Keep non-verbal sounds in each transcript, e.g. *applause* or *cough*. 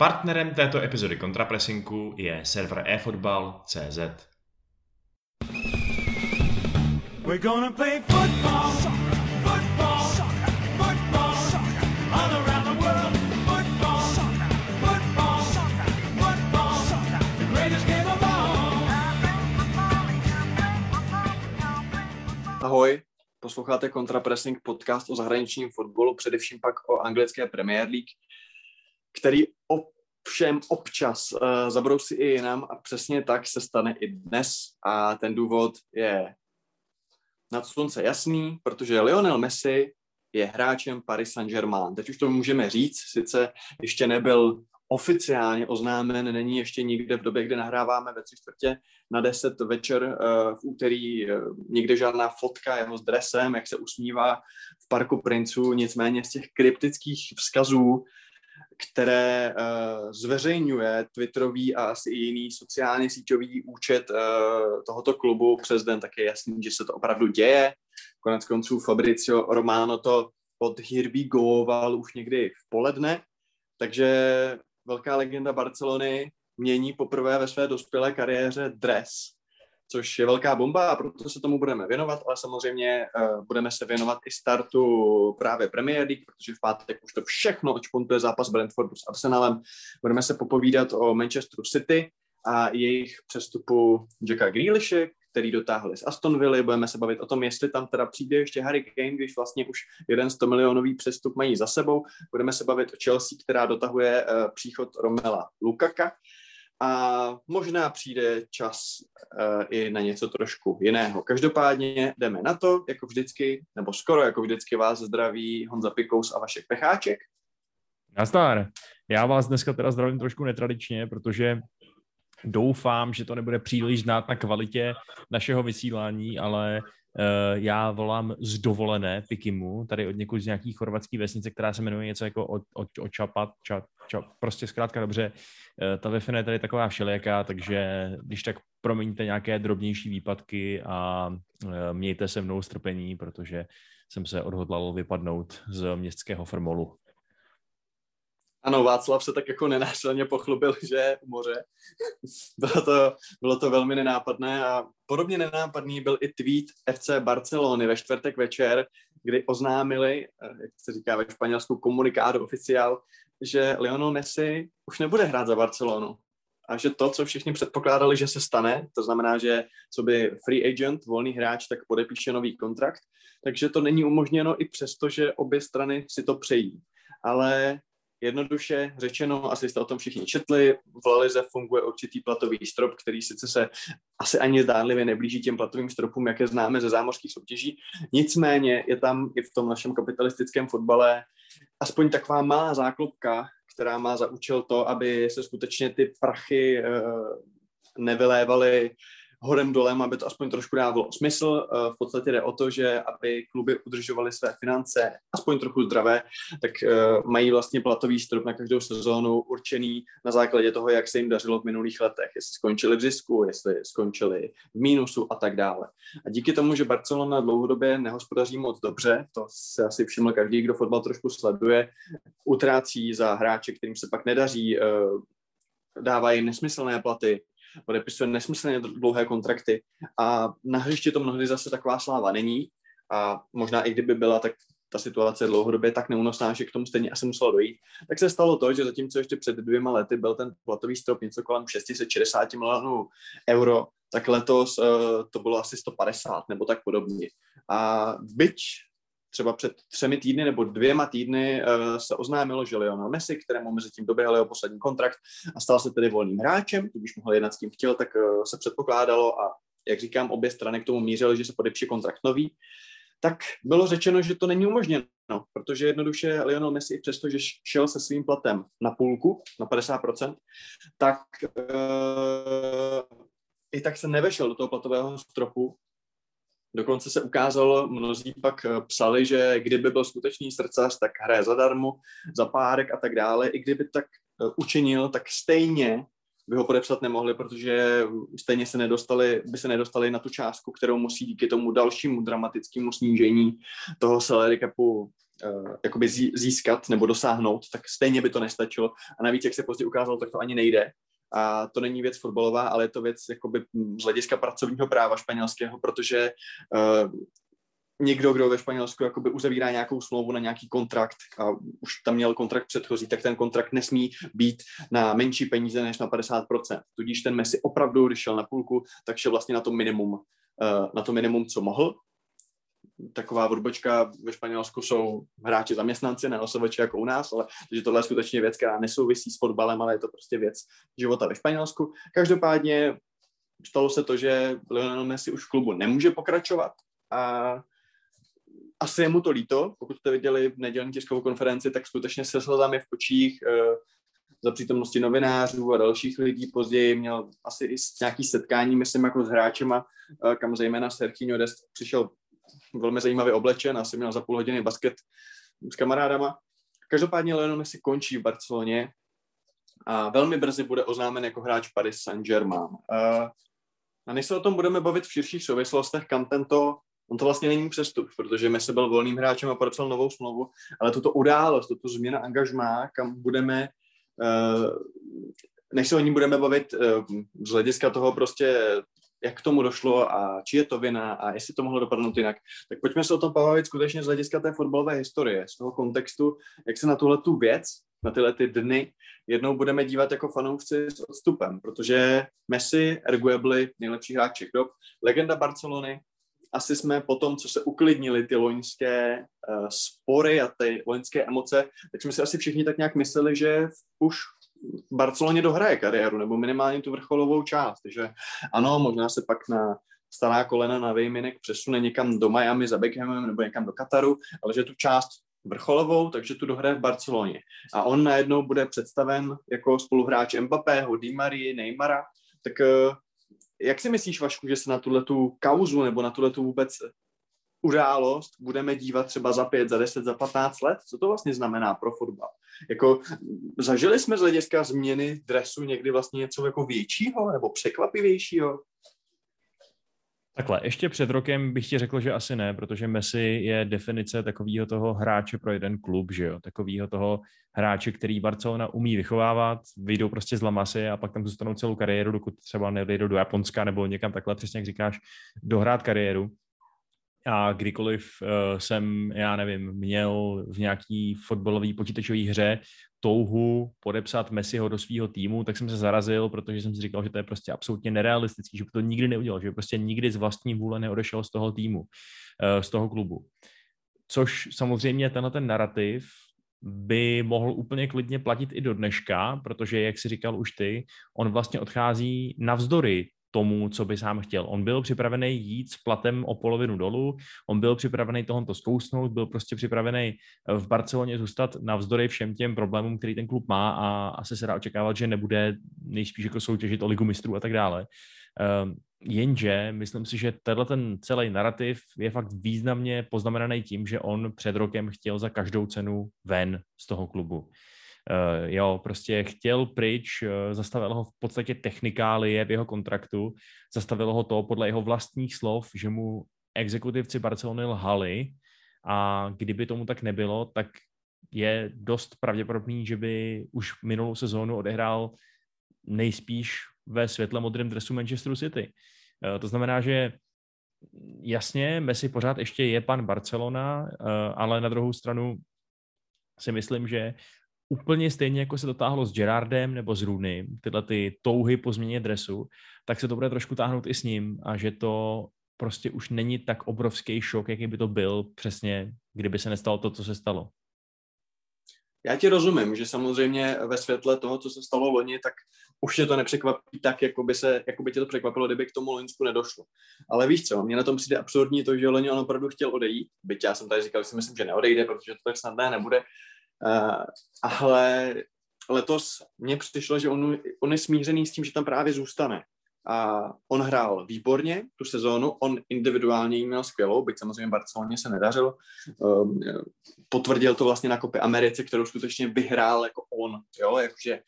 Partnerem této epizody kontrapresinku je server eFootball.cz. We're gonna play football, football, football, all around the world. Football, football, football, the greatest game of all. Ahoj, posloucháte Kontrapressing podcast o zahraničním fotbalu, především pak o anglické Premier League, který ovšem občas uh, zabrousí i jinam a přesně tak se stane i dnes a ten důvod je nad slunce jasný, protože Lionel Messi je hráčem Paris Saint-Germain. Teď už to můžeme říct, sice ještě nebyl oficiálně oznámen, není ještě nikde v době, kdy nahráváme ve tři čtvrtě na deset večer uh, v úterý uh, nikde žádná fotka jeho s dresem, jak se usmívá v Parku princů, nicméně z těch kryptických vzkazů které uh, zveřejňuje Twitterový a asi i jiný sociálně síťový účet uh, tohoto klubu. Přes den, tak je jasný, že se to opravdu děje. Konec konců Fabricio Romano to od Hirby gooval už někdy v poledne, takže velká legenda Barcelony mění poprvé ve své dospělé kariéře dres což je velká bomba a proto se tomu budeme věnovat, ale samozřejmě uh, budeme se věnovat i startu právě Premier League, protože v pátek už to všechno očpuntuje zápas Brentfordu s Arsenalem. Budeme se popovídat o Manchesteru City a jejich přestupu Jacka Grealishe, který dotáhli z Aston Villa. Budeme se bavit o tom, jestli tam teda přijde ještě Harry Kane, když vlastně už jeden 100 milionový přestup mají za sebou. Budeme se bavit o Chelsea, která dotahuje uh, příchod Romela Lukaka a možná přijde čas uh, i na něco trošku jiného. Každopádně jdeme na to, jako vždycky, nebo skoro jako vždycky vás zdraví Honza Pikous a Vašek Pecháček. Nazdar. Já vás dneska teda zdravím trošku netradičně, protože doufám, že to nebude příliš znát na kvalitě našeho vysílání, ale já volám z dovolené Pikimu, tady od někud z nějaký chorvatský vesnice, která se jmenuje něco jako o, o, o prostě zkrátka dobře. Uh, ta wi je tady taková všelijaká, takže když tak promiňte nějaké drobnější výpadky a uh, mějte se mnou strpení, protože jsem se odhodlal vypadnout z městského formolu. Ano, Václav se tak jako nenásilně pochlubil, že je u moře. *laughs* bylo, to, bylo to velmi nenápadné a podobně nenápadný byl i tweet FC Barcelony ve čtvrtek večer, kdy oznámili, eh, jak se říká ve španělsku, komunikádo oficiál, že Lionel Messi už nebude hrát za Barcelonu. A že to, co všichni předpokládali, že se stane, to znamená, že co by free agent, volný hráč, tak podepíše nový kontrakt, takže to není umožněno i přesto, že obě strany si to přejí. Ale Jednoduše řečeno, asi jste o tom všichni četli, v Lalize funguje určitý platový strop, který sice se asi ani zdánlivě neblíží těm platovým stropům, jaké známe ze zámořských soutěží. Nicméně je tam i v tom našem kapitalistickém fotbale aspoň taková malá záklopka, která má za účel to, aby se skutečně ty prachy eh, nevylévaly horem dolem, aby to aspoň trošku dávalo smysl. Eh, v podstatě jde o to, že aby kluby udržovaly své finance aspoň trochu zdravé, tak eh, mají vlastně platový strop na každou sezónu určený na základě toho, jak se jim dařilo v minulých letech, jestli skončili v zisku, jestli skončili v mínusu a tak dále. A díky tomu, že Barcelona dlouhodobě nehospodaří moc dobře, to se asi všiml každý, kdo fotbal trošku sleduje, utrácí za hráče, kterým se pak nedaří, eh, dává jim nesmyslné platy, podepisuje nesmyslně dlouhé kontrakty. A na hřišti to mnohdy zase taková sláva není. A možná i kdyby byla, tak ta situace dlouhodobě tak neúnosná, že k tomu stejně asi muselo dojít, tak se stalo to, že zatímco ještě před dvěma lety byl ten platový strop něco kolem 660 milionů euro, tak letos uh, to bylo asi 150 nebo tak podobně. A byť třeba před třemi týdny nebo dvěma týdny uh, se oznámilo, že Lionel Messi, kterému mezi tím doběhal jeho poslední kontrakt a stal se tedy volným hráčem, když mohl jednat s tím chtěl, tak uh, se předpokládalo a jak říkám, obě strany k tomu mířily, že se podepíše kontrakt nový, tak bylo řečeno, že to není umožněno, protože jednoduše Lionel Messi, přestože šel se svým platem na půlku, na 50%, tak uh, i tak se nevešel do toho platového stropu Dokonce se ukázalo, mnozí pak eh, psali, že kdyby byl skutečný srdcař, tak hraje zadarmo, za párek a tak dále. I kdyby tak eh, učinil, tak stejně by ho podepsat nemohli, protože stejně se nedostali, by se nedostali na tu částku, kterou musí díky tomu dalšímu dramatickému snížení toho salary capu uh, jakoby získat nebo dosáhnout, tak stejně by to nestačilo. A navíc, jak se později ukázalo, tak to ani nejde. A to není věc fotbalová, ale je to věc jakoby z hlediska pracovního práva španělského, protože uh, někdo, kdo ve Španělsku jakoby uzavírá nějakou smlouvu na nějaký kontrakt a už tam měl kontrakt předchozí, tak ten kontrakt nesmí být na menší peníze než na 50%. Tudíž ten Messi opravdu, když šel na půlku, tak šel vlastně na to minimum, eh, na to minimum, co mohl. Taková odbočka ve Španělsku jsou hráči zaměstnanci, ne osobeči jako u nás, ale takže tohle je skutečně věc, která nesouvisí s fotbalem, ale je to prostě věc života ve Španělsku. Každopádně stalo se to, že Lionel Messi už v klubu nemůže pokračovat a asi je mu to líto, pokud jste viděli v nedělní tiskovou konferenci, tak skutečně se slzami v očích e, za přítomnosti novinářů a dalších lidí. Později měl asi i nějaký setkání, myslím, jako s hráčema, e, kam zejména Sergio Dest přišel velmi zajímavě oblečen, asi měl za půl hodiny basket s kamarádama. Každopádně Lionel Messi končí v Barceloně a velmi brzy bude oznámen jako hráč Paris Saint-Germain. A než se o tom budeme bavit v širších souvislostech, kam tento On to vlastně není přestup, protože Messi byl volným hráčem a podepsal novou smlouvu, ale tuto událost, tuto změna angažmá, kam budeme, uh, než se o ní budeme bavit uh, z hlediska toho prostě, jak k tomu došlo a či je to vina a jestli to mohlo dopadnout jinak, tak pojďme se o tom bavit skutečně z hlediska té fotbalové historie, z toho kontextu, jak se na tuhle tu věc, na tyhle ty dny jednou budeme dívat jako fanoušci s odstupem, protože Messi, arguably nejlepší hráč dob, legenda Barcelony, asi jsme po tom, co se uklidnili ty loňské uh, spory a ty loňské emoce, tak jsme si asi všichni tak nějak mysleli, že už Barceloně dohraje kariéru, nebo minimálně tu vrcholovou část. Takže ano, možná se pak na stará kolena na Vejminek přesune někam do Miami za Beckhamem nebo někam do Kataru, ale že tu část vrcholovou, takže tu dohraje v Barceloně. A on najednou bude představen jako spoluhráč Mbappého, Di Marie, Neymara, tak uh, jak si myslíš, Vašku, že se na tuhle tu kauzu nebo na tuhle tu vůbec událost budeme dívat třeba za pět, za deset, za patnáct let? Co to vlastně znamená pro fotbal? Jako, zažili jsme z hlediska změny dresu někdy vlastně něco jako většího nebo překvapivějšího? Takhle, ještě před rokem bych ti řekl, že asi ne, protože Messi je definice takového toho hráče pro jeden klub, že jo, takového toho hráče, který Barcelona umí vychovávat, vyjdou prostě z Lamasy a pak tam zůstanou celou kariéru, dokud třeba nevyjdou do Japonska nebo někam takhle, přesně jak říkáš, dohrát kariéru. A kdykoliv uh, jsem, já nevím, měl v nějaký fotbalový počítačové hře touhu podepsat Messiho do svého týmu, tak jsem se zarazil, protože jsem si říkal, že to je prostě absolutně nerealistický, že by to nikdy neudělal, že prostě nikdy z vlastní vůle neodešel z toho týmu, uh, z toho klubu. Což samozřejmě tenhle ten narrativ by mohl úplně klidně platit i do dneška, protože, jak si říkal už ty, on vlastně odchází navzdory tomu, co by sám chtěl. On byl připravený jít s platem o polovinu dolů, on byl připravený tohoto zkousnout, byl prostě připravený eh, v Barceloně zůstat navzdory všem těm problémům, který ten klub má a asi se dá očekávat, že nebude nejspíš jako soutěžit o ligu mistrů a tak dále. Um, jenže myslím si, že tenhle ten celý narrativ je fakt významně poznamenaný tím, že on před rokem chtěl za každou cenu ven z toho klubu. Uh, jo, prostě chtěl pryč, uh, zastavil ho v podstatě technikálie v jeho kontraktu, zastavilo ho to podle jeho vlastních slov, že mu exekutivci Barcelony lhali a kdyby tomu tak nebylo, tak je dost pravděpodobný, že by už minulou sezónu odehrál nejspíš ve světle modrém dresu Manchesteru City. Uh, to znamená, že jasně, Messi pořád ještě je pan Barcelona, ale na druhou stranu si myslím, že úplně stejně, jako se to táhlo s Gerardem nebo s Rooney, tyhle ty touhy po změně dresu, tak se to bude trošku táhnout i s ním a že to prostě už není tak obrovský šok, jaký by to byl přesně, kdyby se nestalo to, co se stalo. Já ti rozumím, že samozřejmě ve světle toho, co se stalo loni, tak už tě to nepřekvapí tak, jako by, se, jako by tě to překvapilo, kdyby k tomu Loňsku nedošlo. Ale víš co, mě na tom přijde absurdní to, že loni on opravdu chtěl odejít, byť já jsem tady říkal, že si myslím, že neodejde, protože to tak snadné nebude, Uh, ale letos mně přišlo, že on, on je smířený s tím, že tam právě zůstane. A on hrál výborně tu sezónu, on individuálně jí měl skvělou, byť samozřejmě Barceloně se nedařilo. Um, potvrdil to vlastně na kopě Americe, kterou skutečně vyhrál jako on. Jo? Jakože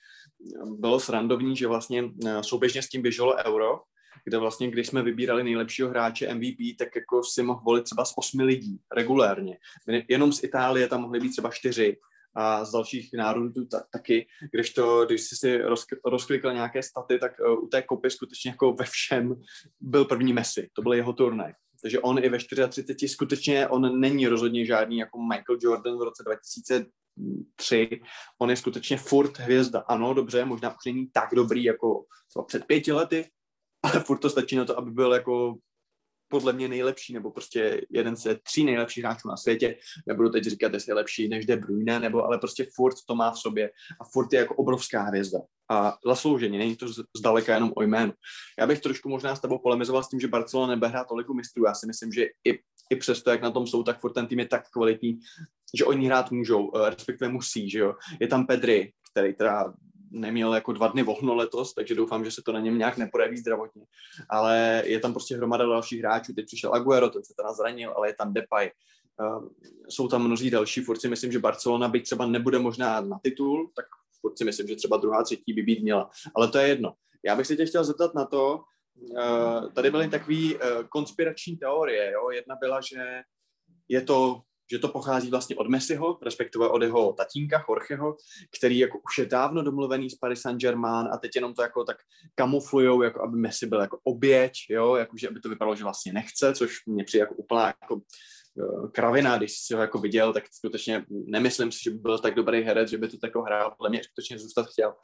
bylo srandovní, že vlastně souběžně s tím běželo euro kde vlastně, když jsme vybírali nejlepšího hráče MVP, tak jako si mohl volit třeba z osmi lidí regulérně. Jenom z Itálie tam mohly být třeba čtyři a z dalších národů ta, taky, když to, když jsi si roz, rozklikl nějaké staty, tak uh, u té kopy skutečně jako ve všem byl první Messi, to byl jeho turnaj. Takže on i ve 34 skutečně, on není rozhodně žádný jako Michael Jordan v roce 2003, on je skutečně furt hvězda. Ano, dobře, možná už není tak dobrý jako třeba před pěti lety, ale furt to stačí na to, aby byl jako podle mě nejlepší, nebo prostě jeden ze tří nejlepších hráčů na světě. Nebudu teď říkat, jestli je lepší než De Bruyne, nebo ale prostě furt to má v sobě a furt je jako obrovská hvězda. A zaslouženě, není to zdaleka jenom o jménu. Já bych trošku možná s tebou polemizoval s tím, že Barcelona nebude hrát tolik mistrů. Já si myslím, že i, i přesto, jak na tom jsou, tak furt ten tým je tak kvalitní, že oni hrát můžou, eh, respektive musí, že jo. Je tam Pedri, který teda neměl jako dva dny volno letos, takže doufám, že se to na něm nějak neprojeví zdravotně. Ale je tam prostě hromada dalších hráčů, teď přišel Aguero, ten se teda zranil, ale je tam Depay, uh, jsou tam mnozí další, furt myslím, že Barcelona by třeba nebude možná na titul, tak furt myslím, že třeba druhá, třetí by být měla. Ale to je jedno. Já bych se tě chtěl zeptat na to, uh, tady byly takové uh, konspirační teorie, jo? jedna byla, že je to že to pochází vlastně od Messiho, respektive od jeho tatínka Jorgeho, který jako už je dávno domluvený s Paris Saint-Germain a teď jenom to jako tak kamuflujou, jako aby Messi byl jako oběť, jo, jakože aby to vypadalo, že vlastně nechce, což mě přijde jako úplná jako eh, kravina, když si ho jako viděl, tak skutečně nemyslím si, že by byl tak dobrý herec, že by to tako hrál, podle mě skutečně zůstat chtěl.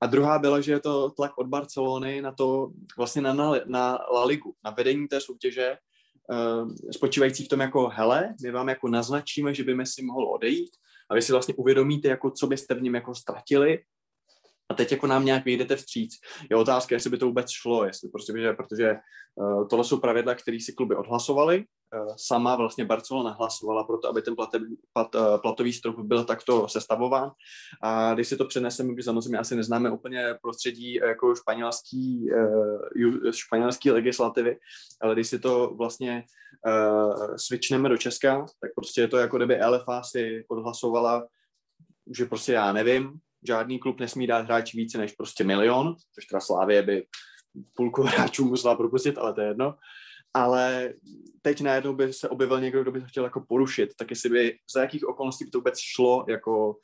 A druhá byla, že je to tlak od Barcelony na to, vlastně na, na, na La Ligu, na vedení té soutěže, spočívající v tom jako, hele, my vám jako naznačíme, že by Messi mohl odejít a vy si vlastně uvědomíte, jako co byste v něm jako ztratili a teď jako nám nějak vyjdete vstříc. Je otázka, jestli by to vůbec šlo, jestli prostě, protože, protože uh, tohle jsou pravidla, které si kluby odhlasovali. Uh, sama vlastně Barcelona hlasovala pro to, aby ten plate, plat, uh, platový strop byl takto sestavován. A když si to přeneseme, my samozřejmě asi neznáme úplně prostředí jako španělský, uh, španělský legislativy, ale když si to vlastně uh, switchneme do Česka, tak prostě je to jako kdyby LFA si odhlasovala že prostě já nevím, žádný klub nesmí dát hráči více než prostě milion, což teda Slávě by půlku *laughs* hráčů musela propustit, ale to je jedno. Ale teď najednou by se objevil někdo, kdo by to chtěl jako porušit, tak jestli by za jakých okolností by to vůbec šlo jako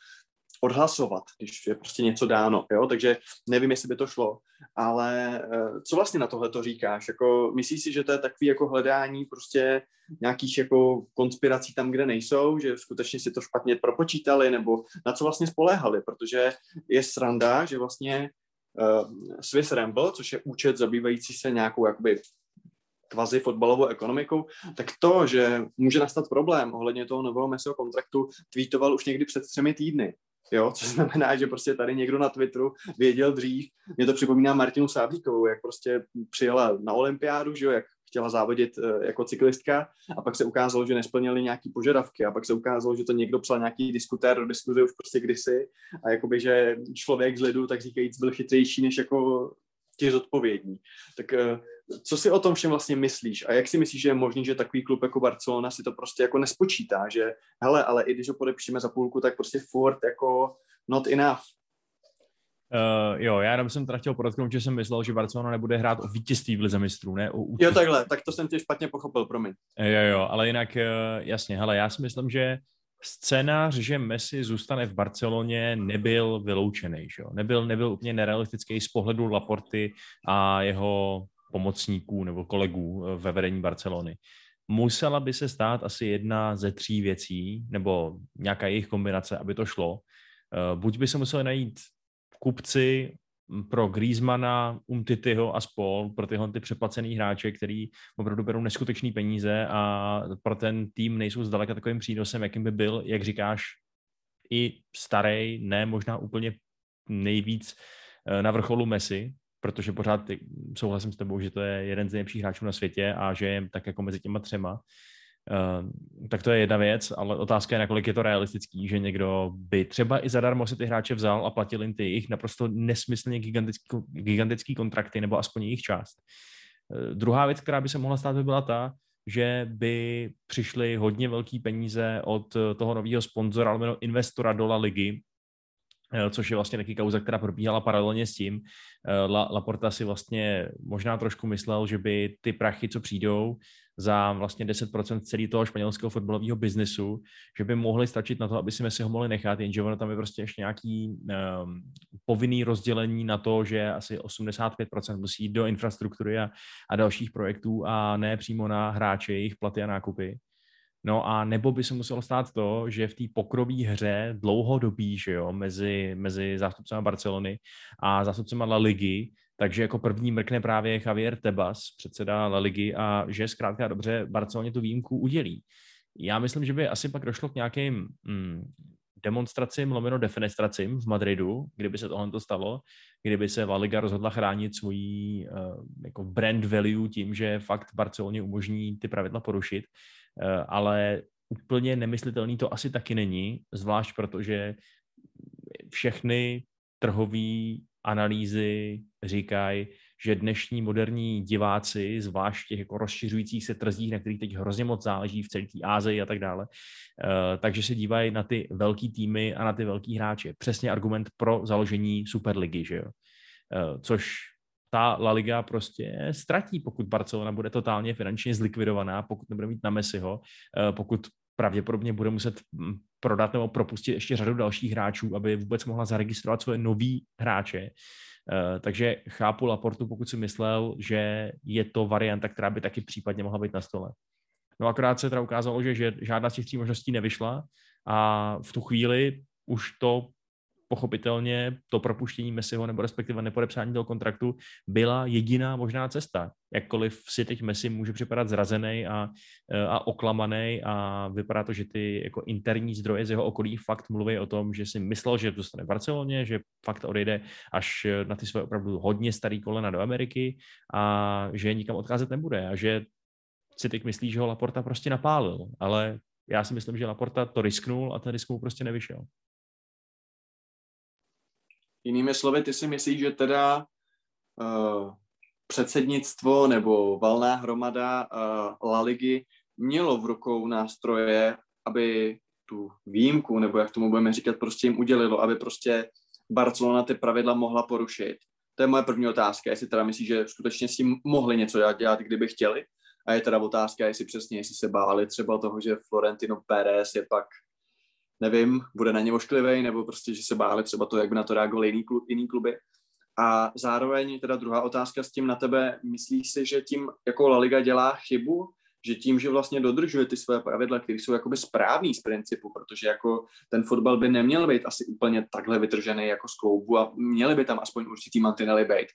odhlasovat, když je prostě něco dáno, jo, takže nevím, jestli by to šlo, ale eh, co vlastně na tohle to říkáš, jako myslíš si, že to je takový jako hledání prostě nějakých jako konspirací tam, kde nejsou, že skutečně si to špatně propočítali, nebo na co vlastně spoléhali, protože je sranda, že vlastně uh, Swiss Ramble, což je účet zabývající se nějakou jakoby kvazi fotbalovou ekonomikou, tak to, že může nastat problém ohledně toho nového Messiho kontraktu, tweetoval už někdy před třemi týdny. Jo, *laughs* což znamená, že prostě tady někdo na Twitteru věděl dřív. Mě to připomíná Martinu Sáblíkovou, jak prostě přijela na olympiádu, že jo, jak chtěla závodit eh, jako cyklistka a pak se ukázalo, že nesplnili nějaký požadavky a pak se ukázalo, že to někdo psal nějaký diskutér do diskuze už prostě kdysi a jakoby, že člověk z lidu, tak říkajíc, byl chytřejší než jako ti zodpovědní. Tak eh, co si o tom všem vlastně myslíš a jak si myslíš, že je možný, že takový klub jako Barcelona si to prostě jako nespočítá, že hele, ale i když ho podepříme za půlku, tak prostě furt jako not enough. Uh, jo, já jenom jsem teda chtěl podotknout, že jsem myslel, že Barcelona nebude hrát o vítězství v Lize mistrů, ne o účast. Jo, takhle, tak to jsem tě špatně pochopil, promiň. Jo, jo, ale jinak uh, jasně, hele, já si myslím, že scénář, že Messi zůstane v Barceloně, nebyl vyloučený, že jo? Nebyl, nebyl úplně nerealistický z pohledu Laporty a jeho pomocníků nebo kolegů eh, ve vedení Barcelony. Musela by se stát asi jedna ze tří věcí, nebo nějaká jejich kombinace, aby to šlo. Buď by se museli najít kupci pro Griezmana, Umtityho a spol, pro tyhle ty přeplacený hráče, který opravdu berou neskutečný peníze a pro ten tým nejsou zdaleka takovým přínosem, jakým by byl, jak říkáš, i starý, ne možná úplně nejvíc eh, na vrcholu Messi, protože pořád souhlasím s tebou, že to je jeden z nejlepších hráčů na světě a že je tak jako mezi těma třema. Uh, tak to je jedna věc, ale otázka je, nakolik je to realistický, že někdo by třeba i zadarmo si ty hráče vzal a platil jim ty jejich naprosto nesmyslně gigantický, gigantický kontrakty, nebo aspoň jejich část. Uh, druhá věc, která by se mohla stát, by byla ta, že by přišly hodně velké peníze od toho nového sponzora, alebo investora do La Ligy, což je vlastně taky kauza, která probíhala paralelně s tím. Eh, La, Laporta si vlastně možná trošku myslel, že by ty prachy, co přijdou za vlastně 10% celý toho španělského fotbalového biznesu, že by mohly stačit na to, aby si Messi ho mohli nechat, jenže ono tam je prostě ještě nějaký um, povinný rozdělení na to, že asi 85% musí jít do infrastruktury a, a dalších projektů a ne přímo na hráče, jejich platy a nákupy. No a nebo by se muselo stát to, že v té pokrové hře dlouhodobí, že jo, mezi, mezi zástupcema Barcelony a zástupcema La Ligy, takže jako první mrkne právě Javier Tebas, předseda La Ligy, a že zkrátka dobře Barceloně tu výjimku udělí. Já myslím, že by asi pak došlo k nějakým mm, demonstracím, lomeno defenestracím v Madridu, kdyby se tohle to stalo, kdyby se La Liga rozhodla chránit svůj uh, jako brand value tím, že fakt Barceloně umožní ty pravidla porušit. Eh, ale úplně nemyslitelný to asi taky není, zvlášť protože všechny trhové analýzy říkají, že dnešní moderní diváci, zvlášť těch jako rozšiřujících se trzích, na kterých teď hrozně moc záleží v celé Ázii a tak dále, eh, takže se dívají na ty velký týmy a na ty velký hráče. Přesně argument pro založení Superligy, že jo? Eh, což ta La Liga prostě ztratí, pokud Barcelona bude totálně finančně zlikvidovaná, pokud nebude mít na Messiho, eh, pokud pravděpodobně bude muset hm, prodat nebo propustit ještě řadu dalších hráčů, aby vůbec mohla zaregistrovat svoje nový hráče. Eh, takže chápu Laportu, pokud si myslel, že je to varianta, která by taky případně mohla být na stole. No akorát se teda ukázalo, že žádná z těch tří možností nevyšla a v tu chvíli už to pochopitelně to propuštění Messiho nebo respektive nepodepsání toho kontraktu byla jediná možná cesta. Jakkoliv si teď Messi může připadat zrazený a, a oklamaný a vypadá to, že ty jako interní zdroje z jeho okolí fakt mluví o tom, že si myslel, že dostane v Barceloně, že fakt odejde až na ty své opravdu hodně starý kolena do Ameriky a že nikam odcházet nebude a že si teď myslí, že ho Laporta prostě napálil, ale já si myslím, že Laporta to risknul a ten risk mu prostě nevyšel. Jinými slovy, ty si myslíš, že teda uh, předsednictvo nebo valná hromada uh, La Ligy mělo v rukou nástroje, aby tu výjimku, nebo jak tomu budeme říkat, prostě jim udělilo, aby prostě Barcelona ty pravidla mohla porušit. To je moje první otázka, jestli teda myslíš, že skutečně s tím mohli něco dělat, kdyby chtěli. A je teda otázka, jestli přesně, jestli se báli třeba toho, že Florentino Pérez je pak nevím, bude na ně ošklivý, nebo prostě, že se báli třeba to, jak by na to reagovali jiný, klub, jiný kluby. A zároveň teda druhá otázka s tím na tebe, myslíš si, že tím jako La Liga dělá chybu, že tím, že vlastně dodržuje ty své pravidla, které jsou jakoby správný z principu, protože jako ten fotbal by neměl být asi úplně takhle vytržený jako z kloubu a měli by tam aspoň určitý mantinely být.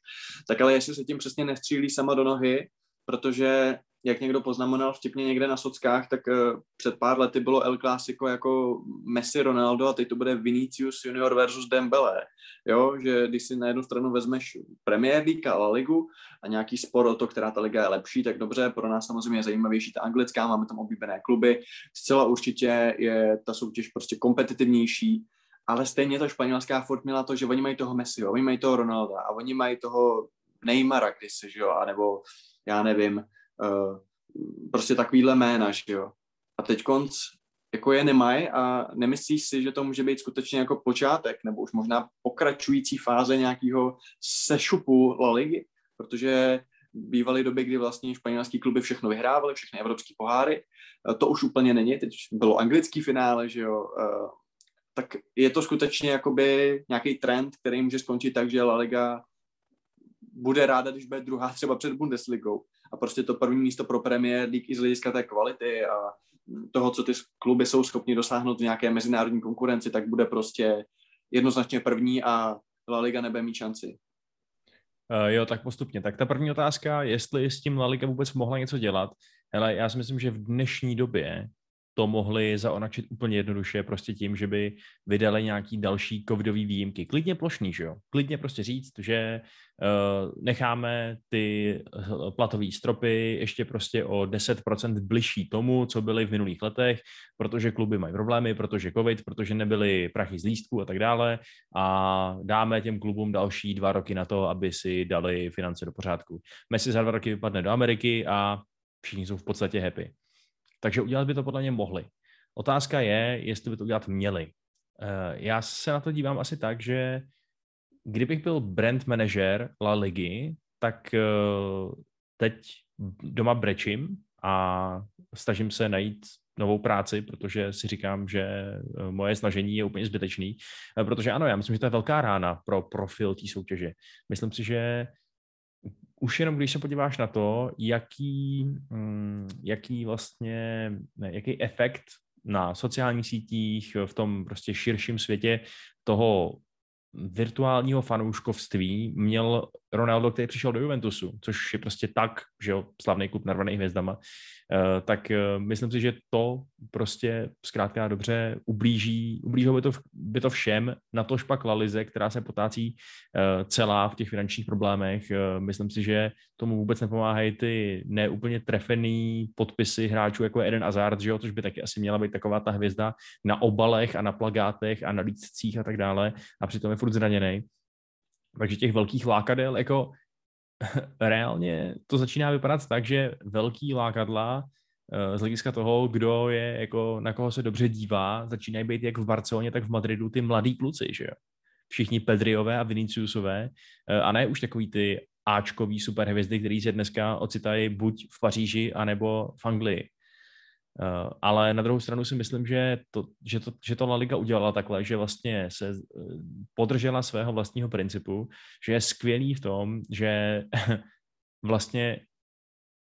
Tak ale jestli se tím přesně nestřílí sama do nohy, protože jak někdo poznamenal vtipně někde na sockách, tak uh, před pár lety bylo El Clásico jako Messi Ronaldo a teď to bude Vinicius Junior versus Dembele. Jo, že když si na jednu stranu vezmeš Premier League a La Ligu a nějaký spor o to, která ta liga je lepší, tak dobře, pro nás samozřejmě je zajímavější ta anglická, máme tam oblíbené kluby, zcela určitě je ta soutěž prostě kompetitivnější, ale stejně to španělská furt měla to, že oni mají toho Messi, oni mají toho Ronalda a oni mají toho Neymara kdysi, že jo, anebo já nevím, uh, prostě takovýhle jména, že jo. A teď konc jako je nemají a nemyslíš si, že to může být skutečně jako počátek nebo už možná pokračující fáze nějakého sešupu La Ligy, protože bývaly doby, kdy vlastně španělský kluby všechno vyhrávaly, všechny evropské poháry. Eh, to už úplně není, teď bylo anglický finále, že jo. Eh, tak je to skutečně jakoby nějaký trend, který může skončit tak, že La Liga bude ráda, když bude druhá třeba před Bundesligou a prostě to první místo pro Premier League i z hlediska té kvality a toho, co ty kluby jsou schopni dosáhnout v nějaké mezinárodní konkurenci, tak bude prostě jednoznačně první a La Liga nebude mít šanci. Uh, jo, tak postupně. Tak ta první otázka, jestli s tím La Liga vůbec mohla něco dělat. Ale já si myslím, že v dnešní době to mohli zaonačit úplně jednoduše prostě tím, že by vydali nějaký další covidový výjimky. Klidně plošný, že jo? Klidně prostě říct, že uh, necháme ty eh, platové stropy ještě prostě o 10% bližší tomu, co byly v minulých letech, protože kluby mají problémy, protože covid, protože nebyly prachy z lístku a tak dále a dáme těm klubům další dva roky na to, aby si dali finance do pořádku. Messi za dva roky vypadne do Ameriky a všichni jsou v podstatě happy. Takže udělat by to podle mě mohli. Otázka je, jestli by to udělat měli. já se na to dívám asi tak, že kdybych byl brand manager La Ligy, tak teď doma brečím a snažím se najít novou práci, protože si říkám, že eh, moje snažení je úplně zbytečný. Eh, protože ano, já myslím, že to je velká rána pro profil té soutěže. Myslím si, že už jenom když se podíváš na to, jaký, mm, jaký vlastně, ne, jaký efekt na sociálních sítích, v tom prostě širším světě toho virtuálního fanouškovství měl Ronaldo, který přišel do Juventusu, což je prostě tak, že jo, slavný klub narvaný hvězdama, eh, tak eh, myslím si, že to prostě zkrátka dobře ublíží, ublížilo by to, by to všem, na to špak Lalize, která se potácí eh, celá v těch finančních problémech. Myslím si, že tomu vůbec nepomáhají ty neúplně trefený podpisy hráčů, jako je Eden Hazard, že jo, což by taky asi měla být taková ta hvězda na obalech a na plagátech a na lístcích a tak dále a přitom je furt zraněný. Takže těch velkých lákadel, jako *laughs* reálně to začíná vypadat tak, že velký lákadla eh, z hlediska toho, kdo je, jako, na koho se dobře dívá, začínají být jak v Barceloně, tak v Madridu ty mladí kluci, že jo. Všichni Pedriové a Viniciusové, eh, a ne už takový ty Ačkový superhvězdy, který se dneska ocitají buď v Paříži, anebo v Anglii. Uh, ale na druhou stranu si myslím, že to, že, to, že to La Liga udělala takhle, že vlastně se uh, podržela svého vlastního principu, že je skvělý v tom, že *laughs* vlastně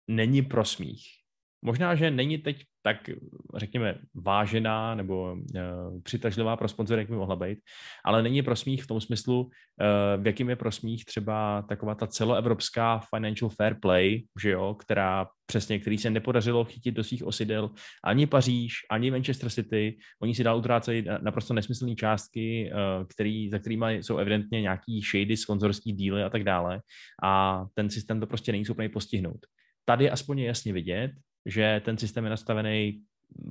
není prosmích. Možná, že není teď tak, řekněme, vážená nebo uh, přitažlivá pro sponzory, jak by mohla být, ale není prosmích v tom smyslu, uh, v jakým je prosmích třeba taková ta celoevropská financial fair play, že jo, která přesně, který se nepodařilo chytit do svých osidel ani Paříž, ani Manchester City. Oni si dál utrácejí naprosto nesmyslné částky, uh, který, za kterými jsou evidentně nějaký shady, sponzorský díly a tak dále. A ten systém to prostě není schopný postihnout. Tady aspoň je jasně vidět, že ten systém je nastavený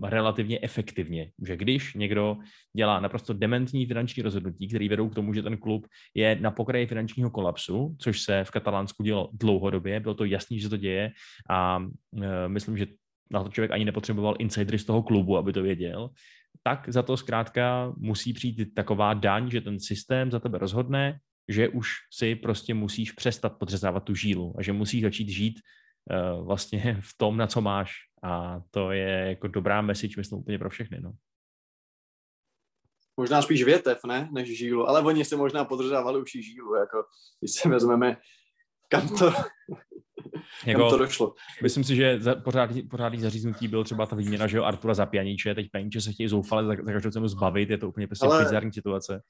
relativně efektivně. Že když někdo dělá naprosto dementní finanční rozhodnutí, které vedou k tomu, že ten klub je na pokraji finančního kolapsu, což se v Katalánsku dělo dlouhodobě, bylo to jasný, že to děje a e, myslím, že na to člověk ani nepotřeboval insidery z toho klubu, aby to věděl, tak za to zkrátka musí přijít taková daň, že ten systém za tebe rozhodne, že už si prostě musíš přestat podřezávat tu žílu a že musíš začít žít vlastně *laughs* v tom, na co máš. A to je jako dobrá message, myslím, úplně pro všechny. No. Možná spíš větev, ne, než žílu, ale oni se možná podržávali už i žílu, jako když se vezmeme, kam to, *laughs* jako, kam to došlo. Myslím si, že za, pořádný, pořádný zaříznutí byl třeba ta výměna, že jo, Artura za pianíče, teď pianíče se chtějí zoufale za, za každou cenu zbavit, je to úplně prostě ale... bizarní situace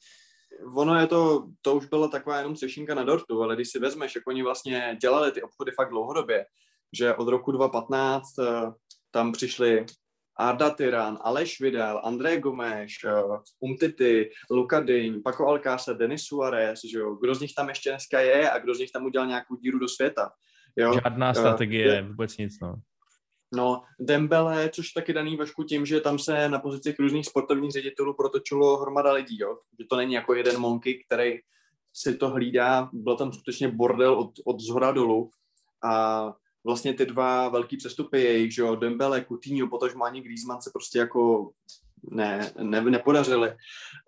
ono je to, to už byla taková jenom sešinka na dortu, ale když si vezmeš, jak oni vlastně dělali ty obchody fakt dlouhodobě, že od roku 2015 uh, eh, tam přišli Arda Tyran, Aleš Vidal, André Gomeš, uh, Umtity, Luka Dyň, Paco Alcácer, Denis Suarez, že jo, kdo z nich tam ještě dneska je a kdo z nich tam udělal nějakou díru do světa. Jo? Žádná strategie, uh, vůbec nic, no. No, Dembele, což taky daný Vašku tím, že tam se na pozicích různých sportovních ředitelů protočilo hromada lidí, jo? že to není jako jeden monkey, který si to hlídá, byl tam skutečně bordel od, od zhora dolů a vlastně ty dva velký přestupy jejich, že jo, Dembele, Coutinho, potažmo ani Griezmann se prostě jako ne, ne, nepodařily.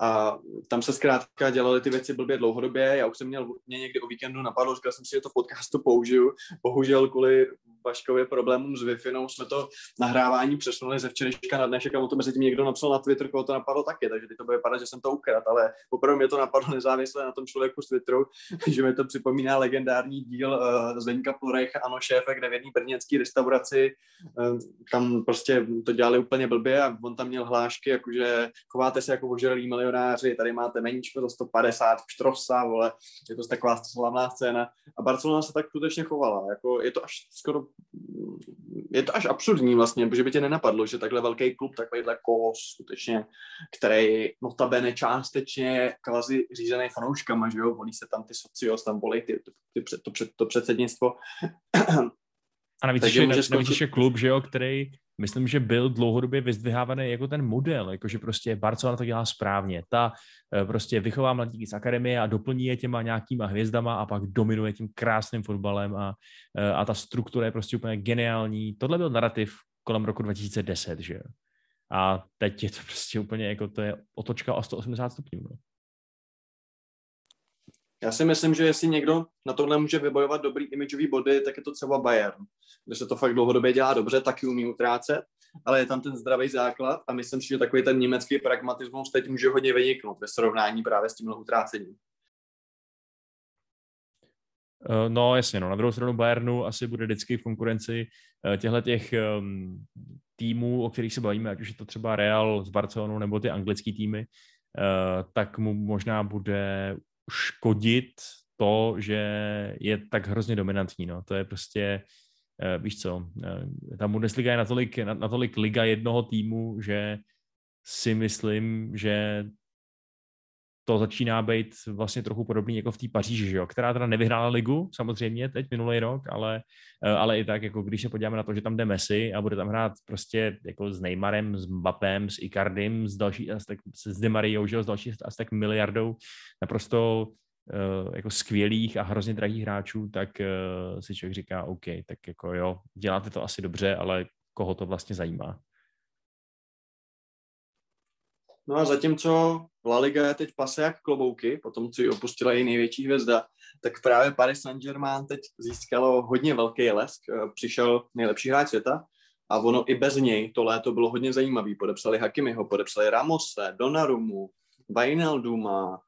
A tam se zkrátka dělaly ty věci blbě dlouhodobě. Já už jsem měl, mě někdy o víkendu napadlo, říkal jsem si, že to podcastu použiju. Bohužel kvůli Vaškově problémům s wi jsme to nahrávání přesunuli ze včerejška na dnešek a o to mezi tím někdo napsal na Twitter, koho to napadlo taky, takže teď to bude vypadat, že jsem to ukradl, ale opravdu mě to napadlo nezávisle na tom člověku z Twitteru, *laughs* že mi to připomíná legendární díl uh, Zdeňka Plurecha, ano šéfe, kde v jedné restauraci uh, tam prostě to dělali úplně blbě a on tam měl hlášky, jakože chováte se jako ožralí milionáři, tady máte meníčko za 150 štrosa, vole, je to taková slavná scéna a Barcelona se tak skutečně chovala, jako je to až skoro je to až absurdní vlastně, protože by tě nenapadlo, že takhle velký klub, takovýhle kolos skutečně, který notabene částečně kvazi řízený fanouškama, že jo, volí se tam ty socios, tam volí ty, ty, ty, to, to předsednictvo. A navíc, Takže je, navíc je klub, že jo, který myslím, že byl dlouhodobě vyzdvihávaný jako ten model, jakože prostě Barcelona to dělá správně. Ta eh, prostě vychová mladíky z akademie a doplní je těma nějakýma hvězdama a pak dominuje tím krásným fotbalem a, eh, a ta struktura je prostě úplně geniální. Tohle byl narrativ kolem roku 2010, že. A teď je to *laughs* prostě úplně jako, to je otočka o 180 stupňů. No. Já si myslím, že jestli někdo na tohle může vybojovat dobrý imidžový body, tak je to třeba Bayern, kde se to fakt dlouhodobě dělá dobře, taky umí utrácet, ale je tam ten zdravý základ a myslím si, že takový ten německý pragmatismus teď může hodně vyniknout ve srovnání právě s tímhle utrácením. Eh, no jasně, no. na druhou stranu Bayernu asi bude vždycky v konkurenci eh, těchto těch um, týmů, o kterých se bavíme, ať už je to třeba Real s Barcelonou nebo ty anglické týmy, uh, tak mu možná bude škodit to, že je tak hrozně dominantní. No. To je prostě, uh, víš co, uh, ta Bundesliga je natolik, natolik liga jednoho týmu, že si myslím, že to začíná být vlastně trochu podobný jako v té Paříži, že jo? která teda nevyhrála ligu, samozřejmě teď minulý rok, ale, eh, ale i tak, jako když se podíváme na to, že tam jde Messi a bude tam hrát prostě jako s Neymarem, s Mbappem, s Icardim, s další, tak, s Demariou, že jo, s další asi tak miliardou, naprosto uh, jako skvělých a hrozně drahých hráčů, tak uh, si člověk říká, OK, tak jako jo, děláte to asi dobře, ale koho to vlastně zajímá? No a zatímco La Liga je teď pase jak klobouky, potom co ji opustila její největší hvězda, tak právě Paris Saint-Germain teď získalo hodně velký lesk. Eh, přišel nejlepší hráč světa a ono i bez něj to léto bylo hodně zajímavý. Podepsali Hakimiho, podepsali Ramose, Donarumu, Wijnalduma,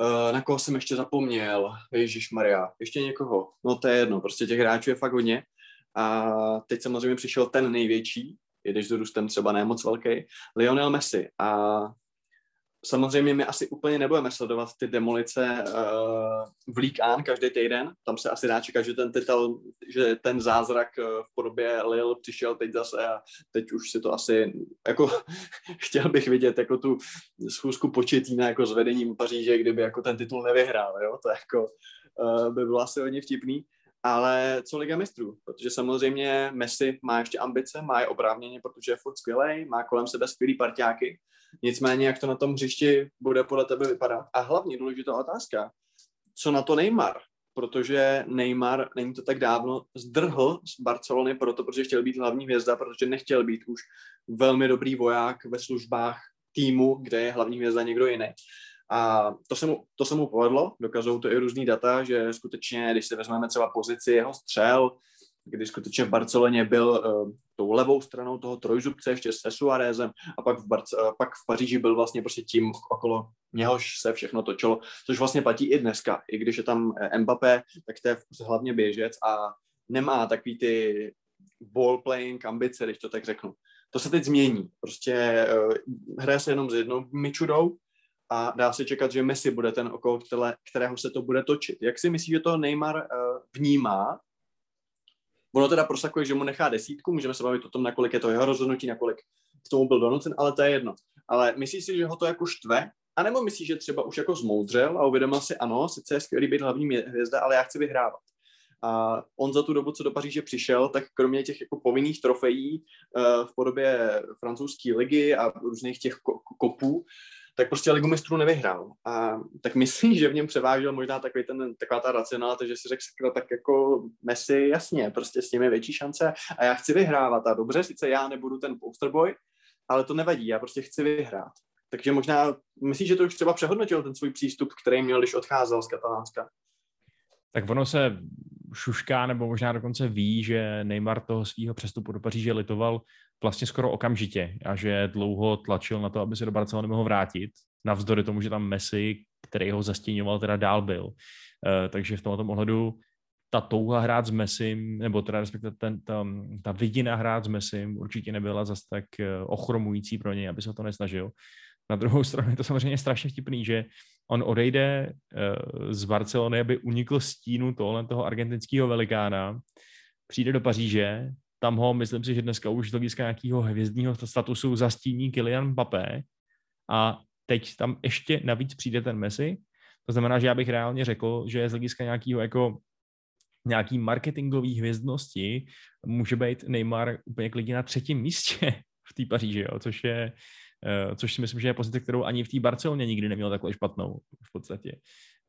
eh, na koho jsem ještě zapomněl, Ježíš Maria, ještě někoho, no to je jedno, prostě těch hráčů je fakt hodně. A teď samozřejmě přišel ten největší, i když s růstem třeba ne moc velký, Lionel Messi. A samozřejmě my asi úplně nebudeme sledovat ty demolice uh, v League každý týden. Tam se asi dá čekat, že ten titel, že ten zázrak uh, v podobě Lil přišel teď zase a teď už si to asi, jako *laughs* chtěl bych vidět jako tu schůzku početína jako s vedením Paříže, kdyby jako ten titul nevyhrál, jo, to jako uh, by bylo asi hodně vtipný. Ale co Liga mistrů? Protože samozřejmě Messi má ještě ambice, má je oprávněně, protože je furt skvělý, má kolem sebe skvělý parťáky. Nicméně, jak to na tom hřišti bude podle tebe vypadat? A hlavně důležitá otázka, co na to Neymar? Protože Neymar, není to tak dávno, zdrhl z Barcelony proto, protože chtěl být hlavní hvězda, protože nechtěl být už velmi dobrý voják ve službách týmu, kde je hlavní hvězda někdo jiný. A to se, mu, to se mu povedlo, dokazují to i různý data, že skutečně, když si vezmeme třeba pozici jeho střel, kdy skutečně v Barceloně byl uh, tou levou stranou toho trojzubce ještě se Suárezem a pak v, Barce, uh, pak v Paříži byl vlastně prostě tím, okolo něhož se všechno točilo, což vlastně platí i dneska. I když je tam eh, Mbappé, tak to je hlavně běžec a nemá takový ty ball playing ambice, když to tak řeknu. To se teď změní. Prostě uh, hraje se jenom s jednou myčudou a dá se čekat, že Messi bude ten, okolo kterého se to bude točit. Jak si myslíš, že to Neymar uh, vnímá? Ono teda prosakuje, že mu nechá desítku, můžeme se bavit o tom, nakolik je to jeho rozhodnutí, nakolik k tomu byl donucen, ale to je jedno. Ale myslíš si, že ho to jako štve? A nebo myslíš, že třeba už jako zmoudřel a uvědomil si, ano, sice je skvělý být hlavní hvězda, ale já chci vyhrávat. A on za tu dobu, co do Paříže přišel, tak kromě těch jako povinných trofejí uh, v podobě francouzské ligy a různých těch kopů, tak prostě Ligu mistrů nevyhrál. A tak myslím, že v něm převážel možná takový ten, taková ta racionalita, že si řekl, tak jako Messi, jasně, prostě s tím je větší šance a já chci vyhrávat. A dobře, sice já nebudu ten posterboy, ale to nevadí, já prostě chci vyhrát. Takže možná, myslíš, že to už třeba přehodnotil ten svůj přístup, který měl, když odcházel z Katalánska? Tak ono se šušká, nebo možná dokonce ví, že Neymar toho svého přestupu do Paříže litoval vlastně skoro okamžitě a že dlouho tlačil na to, aby se do Barcelony mohl vrátit, navzdory tomu, že tam Messi, který ho zastěňoval, teda dál byl. Uh, takže v tomto ohledu ta touha hrát s Messim, nebo teda respektive ten, ta, ta vidina hrát s Messim určitě nebyla zas tak eh, ochromující pro něj, aby se to nesnažil. Na druhou stranu je to samozřejmě strašně vtipný, že on odejde uh, z Barcelony, aby unikl stínu tohle toho argentinského velikána, přijde do Paříže, tam ho, myslím si, že dneska už z hlediska nějakého hvězdního statusu zastíní Kylian Mbappé. A teď tam ještě navíc přijde ten Messi. To znamená, že já bych reálně řekl, že z hlediska nějakého jako nějaký marketingový hvězdnosti může být Neymar úplně klidně na třetím místě *laughs* v té Paříži, jo, což je Eh, což si myslím, že je pozice, kterou ani v té Barceloně nikdy neměl takhle špatnou v podstatě.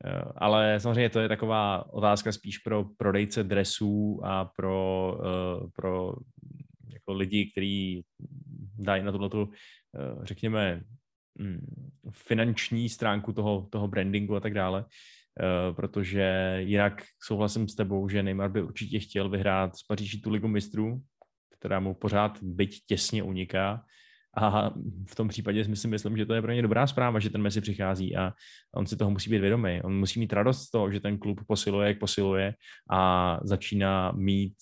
Eh, ale samozřejmě to je taková otázka spíš pro prodejce dresů a pro, eh, pro jako lidi, kteří dají na tuhle tu, řekněme, mm, finanční stránku toho, toho brandingu a tak dále, protože jinak souhlasím s tebou, že Neymar by určitě chtěl vyhrát z Paříží tu ligu mistrů, která mu pořád byť těsně uniká, a v tom případě si myslím, že to je pro ně dobrá zpráva, že ten Messi přichází a on si toho musí být vědomý. On musí mít radost z toho, že ten klub posiluje, jak posiluje a začíná mít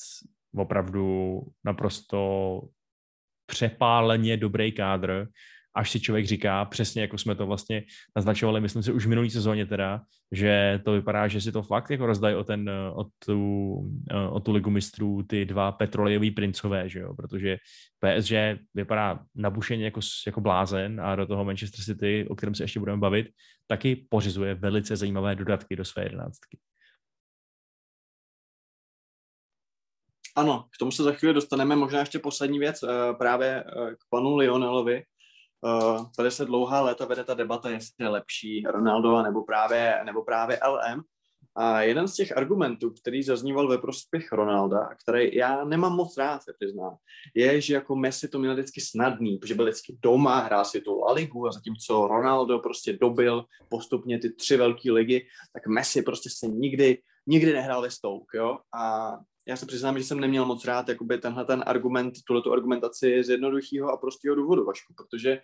opravdu naprosto přepáleně dobrý kádr, až si člověk říká, přesně jako jsme to vlastně naznačovali, myslím si už v minulý sezóně teda, že to vypadá, že si to fakt jako rozdají o, ten, o, tu, o tu ligu mistrů ty dva petrolejový princové, že jo? protože PSG vypadá nabušeně jako, jako blázen a do toho Manchester City, o kterém se ještě budeme bavit, taky pořizuje velice zajímavé dodatky do své jedenáctky. Ano, k tomu se za chvíli dostaneme. Možná ještě poslední věc eh, právě eh, k panu Lionelovi. Uh, tady se dlouhá léta vede ta debata, jestli je lepší Ronaldo nebo právě, nebo právě LM. A jeden z těch argumentů, který zazníval ve prospěch Ronalda, a který já nemám moc rád, se přiznám, je, že jako Messi to měl vždycky snadný, protože byl vždycky doma, hrál si tu La Ligu a zatímco Ronaldo prostě dobil postupně ty tři velké ligy, tak Messi prostě se nikdy, nikdy nehrál ve Stoke, jo? A já se přiznám, že jsem neměl moc rád jakoby tenhle ten argument, tuhle argumentaci z jednoduchého a prostého důvodu, Vašku, protože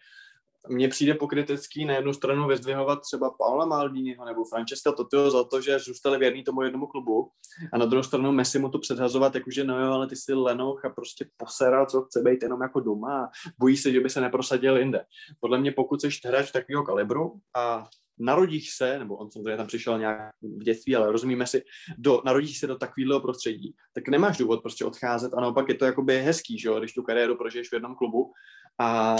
mně přijde pokrytecký na jednu stranu vyzdvihovat třeba Paula Maldiniho nebo Francesca Totio za to, že zůstali věrní tomu jednomu klubu a na druhou stranu Messi mu to předhazovat, jakože no jo, ale ty jsi lenoch a prostě poseral, co chce být jenom jako doma a bojí se, že by se neprosadil jinde. Podle mě pokud jsi hráč takového kalibru a narodíš se, nebo on samozřejmě tam přišel nějak v dětství, ale rozumíme si, do, narodíš se do takového prostředí, tak nemáš důvod prostě odcházet a naopak je to jakoby hezký, že jo, když tu kariéru prožiješ v jednom klubu. A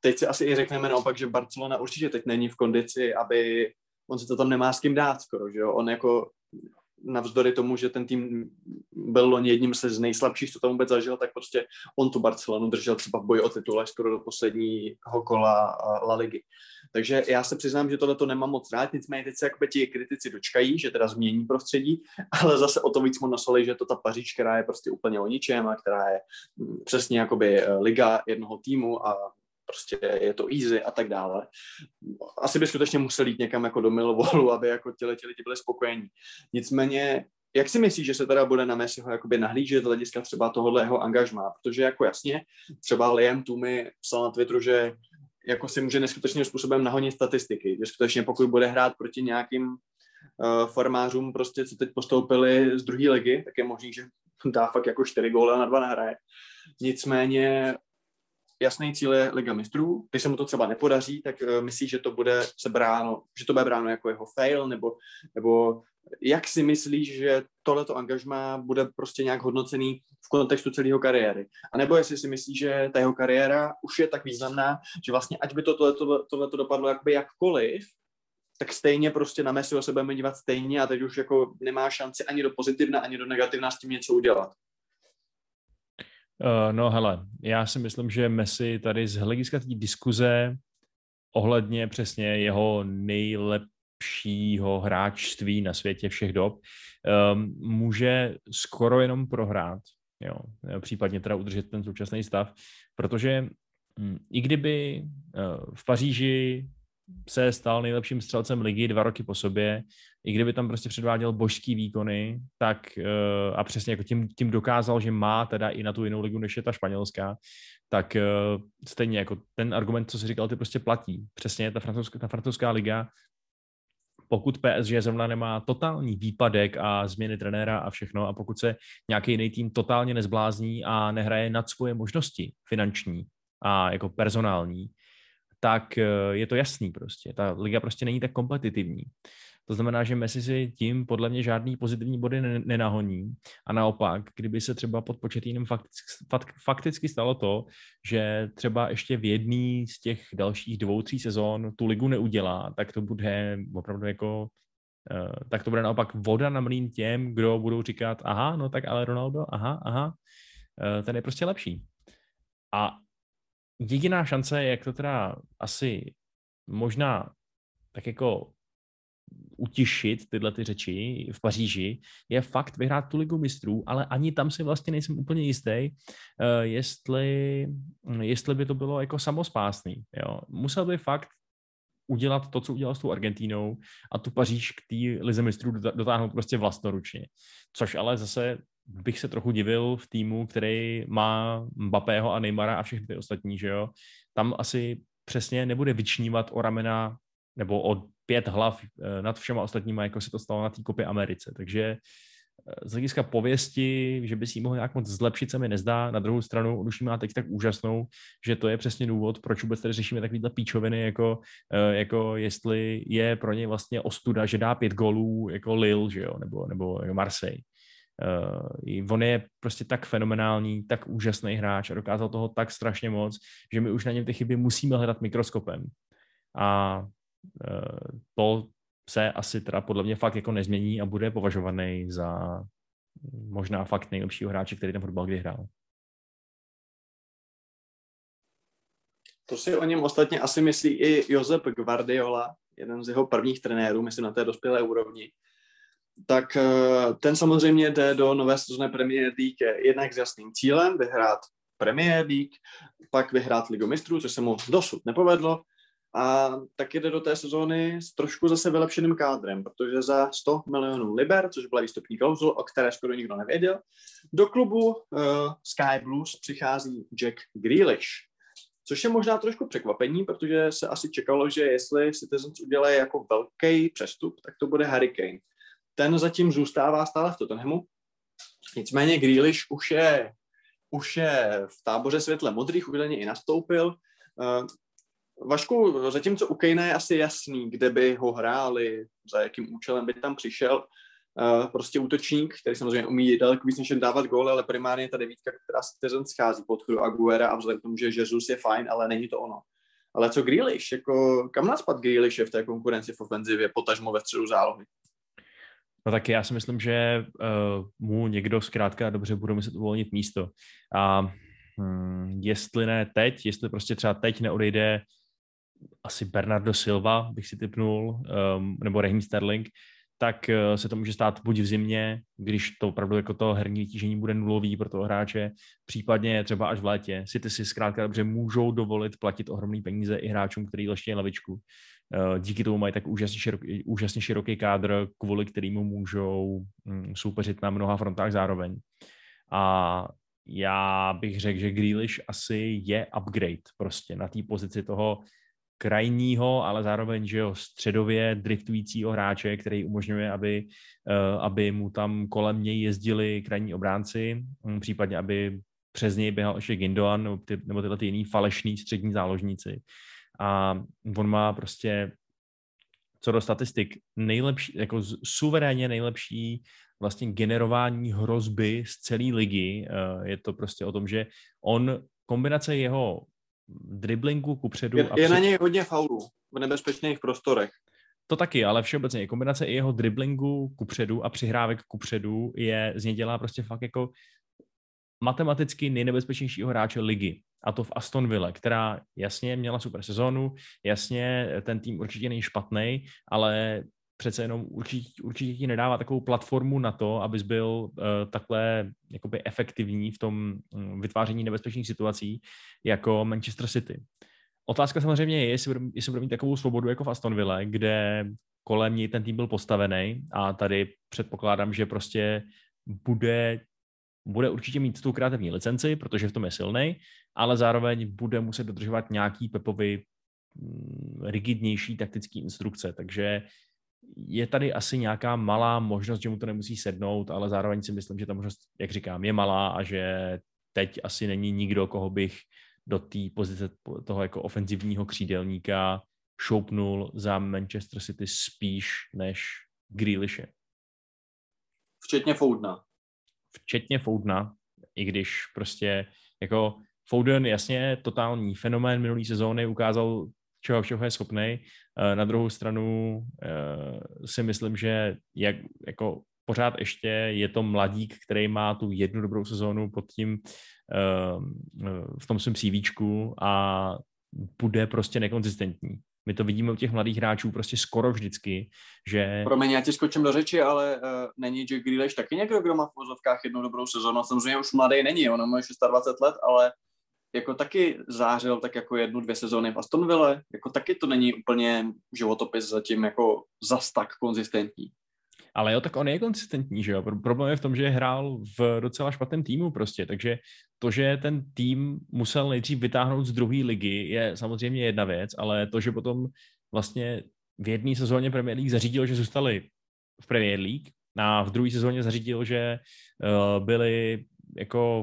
teď si asi i řekneme naopak, že Barcelona určitě teď není v kondici, aby on se to tam nemá s kým dát skoro, že jo, on jako navzdory tomu, že ten tým byl loni jedním z nejslabších, co tam vůbec zažil, tak prostě on tu Barcelonu držel třeba v boji o titul skoro do posledního kola La Ligy. Takže já se přiznám, že tohle to nemám moc rád, nicméně teď se jakoby ti kritici dočkají, že teda změní prostředí, *laughs* ale zase o to víc mu nasoli, že to ta Paříž, která je prostě úplně o ničem a která je mm, přesně jakoby eh, liga jednoho týmu a prostě je to easy a tak dále. Asi by skutečně museli jít někam jako do Millwallu, aby jako těle ti lidi byli spokojení. Nicméně jak si myslíš, že se teda bude na Messiho jakoby nahlížet z hlediska třeba tohohle jeho angažmá? Protože jako jasně, třeba Liam Tumi psal na Twitteru, že jako si může neskutečným způsobem nahonit statistiky, že skutečně pokud bude hrát proti nějakým uh, farmářům, prostě co teď postoupili z druhé ligy, tak je možný, že dá fakt jako čtyři góly na dva nahraje. Nicméně jasný cíl je Liga mistrů. Když se mu to třeba nepodaří, tak uh, myslíš, že to bude se bráno, že to bude bráno jako jeho fail, nebo, nebo jak si myslíš, že tohleto angažma bude prostě nějak hodnocený v kontextu celého kariéry? A nebo jestli si myslíš, že ta jeho kariéra už je tak významná, že vlastně ať by to tohleto, tohleto dopadlo jakby jakkoliv, tak stejně prostě na Messi se budeme dívat stejně a teď už jako nemá šanci ani do pozitivna, ani do negativna s tím něco udělat. Uh, no hele, já si myslím, že Messi tady z hlediska té diskuze ohledně přesně jeho nejlepšího hráčství na světě všech dob um, může skoro jenom prohrát, jo, případně teda udržet ten současný stav, protože um, i kdyby uh, v Paříži se stal nejlepším střelcem ligy dva roky po sobě, i kdyby tam prostě předváděl božský výkony, tak uh, a přesně jako tím, tím dokázal, že má teda i na tu jinou ligu, než je ta španělská, tak uh, stejně jako ten argument, co jsi říkal, ty prostě platí. Přesně ta francouzská, ta francouzská liga, pokud PSG zrovna nemá totální výpadek a změny trenéra a všechno a pokud se nějaký jiný tým totálně nezblázní a nehraje nad svoje možnosti finanční a jako personální, tak eh, je to jasný prostě. Ta liga prostě není tak kompetitivní. To znamená, že Messi si tím podle mě žádný pozitivní body nenahoní. A naopak, kdyby se třeba pod početým fakticky, fakticky stalo to, že třeba ještě v jedný z těch dalších dvou, tří sezon tu ligu neudělá, tak to bude opravdu jako eh, tak to bude naopak voda na mlín těm, kdo budou říkat, aha, no tak ale Ronaldo, aha, aha, eh, ten je prostě lepší. A jediná šance, jak to teda asi možná tak jako utišit tyhle ty řeči v Paříži, je fakt vyhrát tu ligu mistrů, ale ani tam si vlastně nejsem úplně jistý, uh, jestli, jestli by to bylo jako samospásný. Jo. Musel by fakt udělat to, co udělal s tou Argentínou a tu Paříž k té lize mistrů dotáhnout prostě vlastnoručně. Což ale zase bych se trochu divil v týmu, který má Mbappého a Neymara a všechny ty ostatní, že jo. Tam asi přesně nebude vyčnívat o ramena nebo o pět hlav eh, nad všema ostatníma, jako se to stalo na té kopě Americe. Takže eh, z hlediska pověsti, že by si ji mohl nějak moc zlepšit, se mi nezdá. Na druhou stranu, on už má teď tak úžasnou, že to je přesně důvod, proč vůbec tady řešíme takovýhle píčoviny, jako, eh, jako jestli je pro ně vlastně ostuda, že dá pět golů jako Lille, že jo, nebo, nebo Marseille. Uh, on je prostě tak fenomenální, tak úžasný hráč a dokázal toho tak strašně moc, že my už na něm ty chyby musíme hledat mikroskopem. A uh, to se asi teda podle mě fakt jako nezmění a bude považovaný za možná fakt nejlepšího hráče, který ten fotbal kdy hrál. To si o něm ostatně asi myslí i Josep Guardiola, jeden z jeho prvních trenérů, myslím na té dospělé úrovni tak eh, ten samozřejmě jde do nové sezóny Premier League. Jednak s jasným cílem vyhrát Premier League, pak vyhrát Ligu mistrů, což se mu dosud nepovedlo, a tak jde do té sezóny s trošku zase vylepšeným kádrem, protože za 100 milionů liber, což byla výstupní klauzul, o které skoro nikdo nevěděl, do klubu uh, Sky Blues přichází Jack Grealish, což je možná trošku překvapení, protože se asi čekalo, že jestli Citizens udělají jako velký přestup, tak to bude Harry Kane ten zatím zůstává stále v Tottenhamu. Nicméně Grealish už je, už je v táboře světle modrých, už i nastoupil. Uh, Vašku, zatímco u Kejna je asi jasný, kde by ho hráli, za jakým účelem by tam přišel, uh, prostě útočník, který samozřejmě umí daleko víc než jen dávat góly, ale primárně ta devítka, která se schází pod chodu Aguera a vzhledem k tomu, že Jesus je fajn, ale není to ono. Ale co Grealish, jako kam nás pad Grealish je v té konkurenci v ofenzivě, potažmo ve středu zálohy? No tak já si myslím, že uh, mu někdo zkrátka dobře bude muset uvolnit místo. A hm, jestli ne teď, jestli prostě třeba teď neodejde asi Bernardo Silva, bych si typnul, um, nebo Raheem Sterling, tak uh, se to může stát buď v zimě, když to opravdu jako to herní vytížení bude nulový pro toho hráče, případně třeba až v létě. City si zkrátka dobře můžou dovolit platit ohromné peníze i hráčům, který leštějí lavičku. Eh, díky tomu mají tak úžasně široký, úžasně široký kádr, kvůli kterému můžou mm, soupeřit na mnoha frontách zároveň. A já bych řekl, že Grealish asi je upgrade prostě na té pozici toho krajního, ale zároveň, že jo, středově driftujícího hráče, který umožňuje, aby, uh, aby mu tam kolem něj jezdili krajní obránci, um, případně aby přes něj běhal ještě Gindoan nebo, ty, nebo tyhle ty jiný falešný střední záložníci a on má prostě co do statistik nejlepší, jako suverénně nejlepší vlastně generování hrozby z celé ligy. Eh, je to prostě o tom, že on kombinace jeho driblingu kupředu... Je, a je na něj hodně faulů v nebezpečných prostorech. To taky, ale všeobecně kombinace i jeho driblingu kupředu a přihrávek kupředu je, z něj dělá prostě fakt jako matematicky nejnebezpečnějšího hráče ligy. A to v Aston Villa, která jasně měla super sezónu, jasně ten tým určitě není špatný, ale přece jenom určitě, určitě ti nedává takovou platformu na to, abys byl uh, takhle jakoby efektivní v tom um, vytváření nebezpečných situací jako Manchester City. Otázka samozřejmě je, jestli bude, jestli bude mít takovou svobodu jako v Aston Villa, kde kolem něj ten tým byl postavený a tady předpokládám, že prostě bude bude určitě mít tu kreativní licenci, protože v tom je silný, ale zároveň bude muset dodržovat nějaký Pepovi mm, rigidnější taktický instrukce, takže je tady asi nějaká malá možnost, že mu to nemusí sednout, ale zároveň si myslím, že ta možnost, jak říkám, je malá a že teď asi není nikdo, koho bych do té pozice toho jako ofenzivního křídelníka šoupnul za Manchester City spíš než Grealishe. Včetně Foudna včetně Foudna, i když prostě jako Foden jasně totální fenomén minulý sezóny, ukázal, čeho všeho je schopný. Eh, na druhou stranu eh, si myslím, že jak, jako pořád ještě je to mladík, který má tu jednu dobrou sezónu pod tím eh, v tom svém CVčku a bude prostě nekonzistentní. My to vidíme u těch mladých hráčů prostě skoro vždycky, že... Promiň, já ti skočím do řeči, ale uh, není Jack Grealish taky někdo, kdo má v vozovkách jednu dobrou sezónu. Samozřejmě už mladý není, on má 26 let, ale jako taky zářil tak jako jednu, dvě sezóny v Aston Villa, jako taky to není úplně životopis zatím jako zas tak konzistentní. Ale jo, tak on je konsistentní, že jo? Problém je v tom, že hrál v docela špatném týmu prostě, takže to, že ten tým musel nejdřív vytáhnout z druhé ligy, je samozřejmě jedna věc, ale to, že potom vlastně v jedné sezóně Premier League zařídil, že zůstali v Premier League, a v druhé sezóně zařídil, že uh, byli jako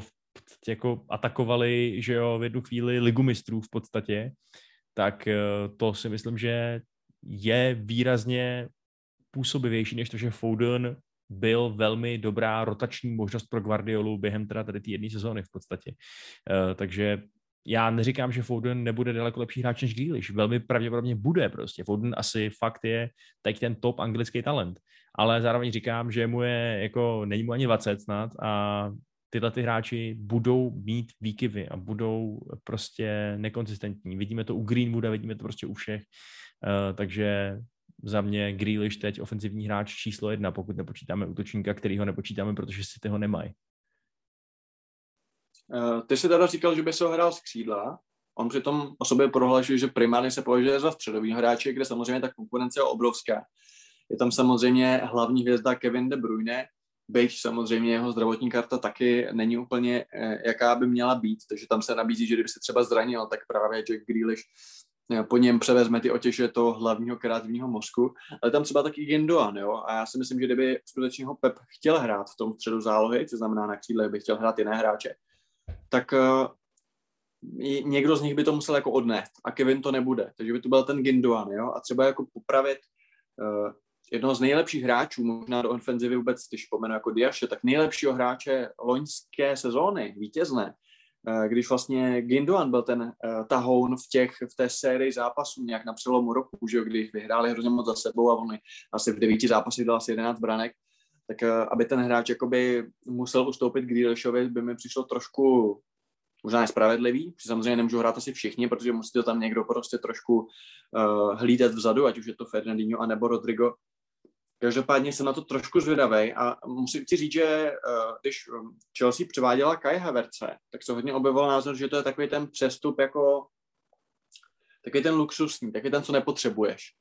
jako atakovali, že jo, v jednu chvíli ligu mistrů v podstatě, tak uh, to si myslím, že je výrazně působivější, než to, že Foden byl velmi dobrá rotační možnost pro Guardiolu během teda tady té jedné sezóny v podstatě. Uh, takže já neříkám, že Foden nebude daleko lepší hráč než Grealish. Velmi pravděpodobně bude prostě. Foden asi fakt je teď ten top anglický talent. Ale zároveň říkám, že mu je jako, není mu ani 20 snad a tyhle ty hráči budou mít výkyvy a budou prostě nekonzistentní. Vidíme to u Greenwooda, vidíme to prostě u všech. Uh, takže za mě Grealish teď ofenzivní hráč číslo jedna, pokud nepočítáme útočníka, který ho nepočítáme, protože si toho nemají. Uh, ty jsi teda říkal, že by se ho hrál z křídla. On přitom o sobě prohlašuje, že primárně se považuje za středový hráče, kde samozřejmě ta konkurence je obrovská. Je tam samozřejmě hlavní hvězda Kevin De Bruyne, byť samozřejmě jeho zdravotní karta taky není úplně eh, jaká by měla být, takže tam se nabízí, že kdyby se třeba zranil, tak právě Jack Grealish eh, po něm převezme ty otěže toho hlavního kreativního mozku, ale tam třeba taky Gindoan, jo, a já si myslím, že kdyby skutečně ho Pep chtěl hrát v tom středu zálohy, co znamená na křídle, by chtěl hrát jiné hráče, tak uh, někdo z nich by to musel jako odnést a Kevin to nebude, takže by to byl ten Gindoan, jo, a třeba jako popravit uh, jednoho z nejlepších hráčů, možná do ofenzivy vůbec, když pomenu jako Diaše, tak nejlepšího hráče loňské sezóny, vítězné, když vlastně Gindoan byl ten uh, tahoun v, těch, v té sérii zápasů nějak na přelomu roku, že když vyhráli hrozně moc za sebou a on asi v devíti zápasech dal asi 11 branek, tak uh, aby ten hráč jakoby musel ustoupit Grealishovi, by mi přišlo trošku možná nespravedlivý, protože samozřejmě nemůžou hrát asi všichni, protože musí to tam někdo prostě trošku uh, hlídat vzadu, ať už je to Fernandinho anebo Rodrigo, Každopádně jsem na to trošku zvědavý a musím ti říct, že uh, když Chelsea převáděla Kai Havertze, tak se hodně objevil názor, že to je takový ten přestup jako takový ten luxusní, takový ten, co nepotřebuješ.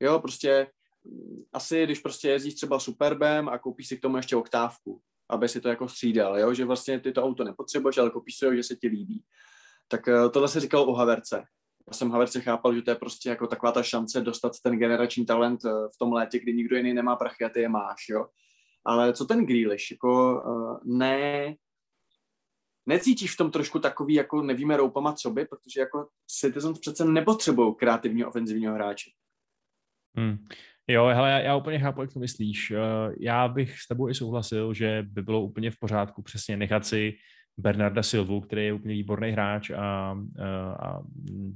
Jo, prostě mm, asi když prostě jezdíš třeba Superbem a koupíš si k tomu ještě oktávku, aby si to jako střídal, jo, že vlastně ty to auto nepotřebuješ, ale koupíš si ho, že se ti líbí. Tak uh, tohle se říkal o Haverce jsem Haverce chápal, že to je prostě jako taková ta šance dostat ten generační talent eh, v tom létě, kdy nikdo jiný nemá prachy a ty je máš, jo. Ale co ten Grealish, jako uh, ne, necítíš v tom trošku takový, jako nevíme roupama co by, protože jako Citizens přece nepotřebují kreativního ofenzivního hráče. Hmm. Jo, hele, já, já úplně chápu, jak to myslíš. Eh, já bych s tebou i souhlasil, že by bylo úplně v pořádku přesně nechat si Bernarda Silvu, který je úplně výborný hráč a, a, a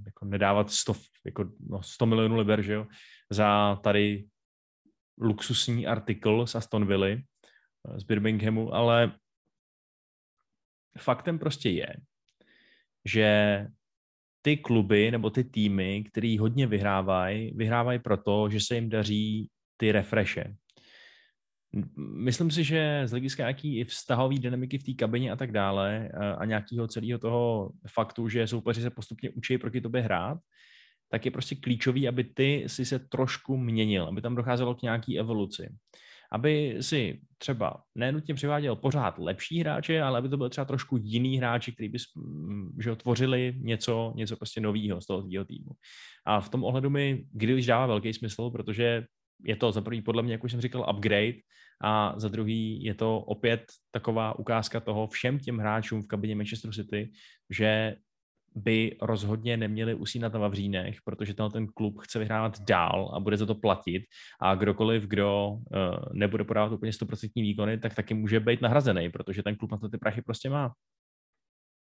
jako nedávat 100, jako, no 100 milionů liber, že jo, za tady luxusní artikl z Aston Villa, z Birminghamu, ale faktem prostě je, že ty kluby nebo ty týmy, který hodně vyhrávají, vyhrávají proto, že se jim daří ty refreshe, Myslím si, že z hlediska nějaký i vztahový dynamiky v té kabině a tak dále a nějakého celého toho faktu, že soupeři se postupně učí proti tobě hrát, tak je prostě klíčový, aby ty si se trošku měnil, aby tam docházelo k nějaký evoluci. Aby si třeba nenutně přiváděl pořád lepší hráče, ale aby to byl třeba trošku jiný hráči, kteří by že tvořili něco, něco prostě nového z toho týmu. A v tom ohledu mi když dává velký smysl, protože je to za prvý podle mě, jak už jsem říkal, upgrade a za druhý je to opět taková ukázka toho všem těm hráčům v kabině Manchester City, že by rozhodně neměli usínat na Vavřínech, protože ten, ten klub chce vyhrávat dál a bude za to platit a kdokoliv, kdo uh, nebude podávat úplně 100% výkony, tak taky může být nahrazený, protože ten klub na to ty prachy prostě má.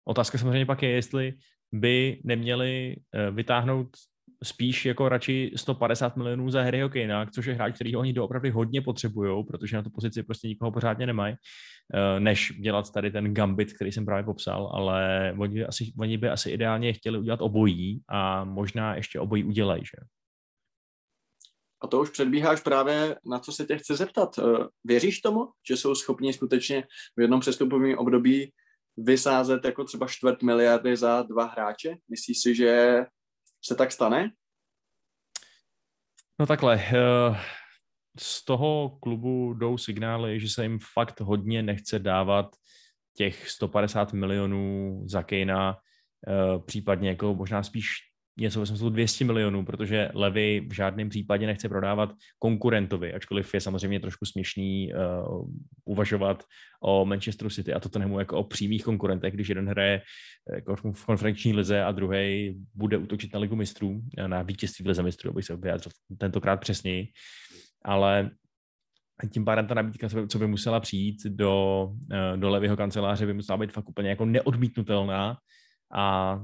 Otázka samozřejmě pak je, jestli by neměli uh, vytáhnout spíš jako radši 150 milionů za Harryho Kanea, což je hráč, který oni doopravdy hodně potřebují, protože na tu pozici prostě nikoho pořádně nemají, eh, než dělat tady ten gambit, který jsem právě popsal, ale oni by asi, oni by asi ideálně chtěli udělat obojí a možná ještě obojí udělají, že? a to už předbíháš právě na co se tě chce zeptat. Eh, věříš tomu, že jsou schopni skutečně v jednom přestupovém období vysázet jako třeba čtvrt miliardy za dva hráče? Myslíš si, že se tak stane? No takhle, eh, z toho klubu jdou signály, že se jim fakt hodně nechce dávat těch 150 milionů za Kejna, eh, případně jako možná spíš něco ve smyslu 200 milionů, protože Levy v žádném případě nechce prodávat konkurentovi, ačkoliv je samozřejmě trošku směšný uh, uvažovat o Manchesteru City a Tottenhamu jako o přímých konkurentech, když jeden hraje eh, jako v konferenční lize a druhý bude útočit na ligu mistrů, eh, na vítězství v lize mistrů, abych se vyjádřil tentokrát přesněji. Ale tím pádem ta nabídka, co by musela přijít do, do Levyho kanceláře, by musela být fakt úplně jako neodmítnutelná a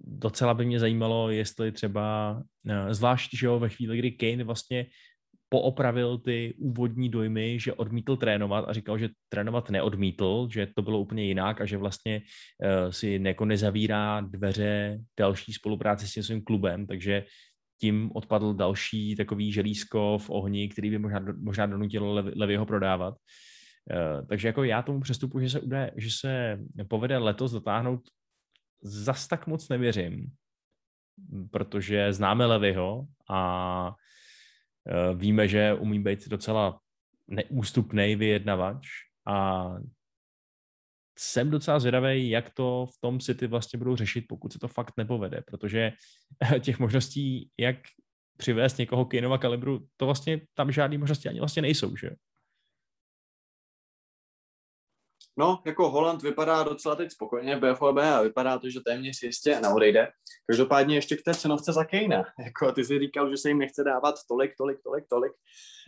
docela by mě zajímalo, jestli třeba, eh, zvlášť, že jo, ve chvíli, kdy Kane vlastně poopravil ty úvodní dojmy, že odmítl trénovat a říkal, že trénovat neodmítl, že to bylo úplně jinak a že vlastně uh, si jako nezavírá dveře další spolupráci s tím svým klubem, takže tím odpadl další takový želízko v ohni, který by možná, možná donutil Levyho prodávat. Uh, takže jako já tomu přestupu, že se, ude, že se povede letos dotáhnout zas tak moc nevěřím, protože známe Levyho a e, víme, že umí být docela neústupný vyjednavač a jsem docela zvědavý, jak to v tom City vlastně budou řešit, pokud se to fakt nepovede, protože těch možností, jak přivést někoho Kaneova kalibru, to vlastně tam žádné možnosti ani vlastně nejsou, že No, jako Holland vypadá docela teď spokojeně v BFOB a vypadá to, že téměř jistě neodejde. Každopádně ještě k té cenovce za Kejna. *laughs* Jako ty jsi říkal, že se jim nechce dávat tolik, tolik, tolik, tolik.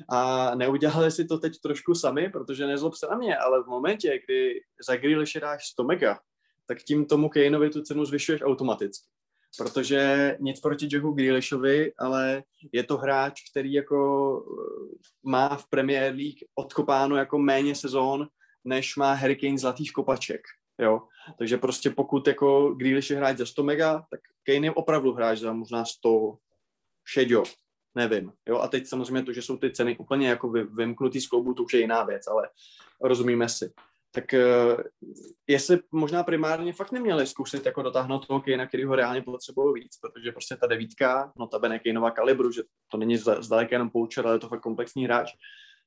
A neudělali si to teď trošku sami, protože nezlob se na mě, ale v momentě, kdy za Grealishe dáš 100 mega, tak tím tomu Kejnovi tu cenu zvyšuješ automaticky. Protože nic proti Jacku Grealishovi, ale je to hráč, který jako má v Premier League odkopáno jako méně sezón, než má Harry Kane zlatých kopaček. Jo? Takže prostě pokud jako Grealish je hráč za 100 mega, tak Kane je opravdu hráč za možná 100 šeďo, nevím. Jo? A teď samozřejmě to, že jsou ty ceny úplně jako vymknutý z kloubu, to už je jiná věc, ale rozumíme si. Tak uh, jestli možná primárně fakt neměli zkusit jako dotáhnout toho Kejna, který ho reálně potřebují víc, protože prostě ta devítka, no ta Kejnova kalibru, že to není zdaleka jenom poučer, ale je to fakt komplexní hráč,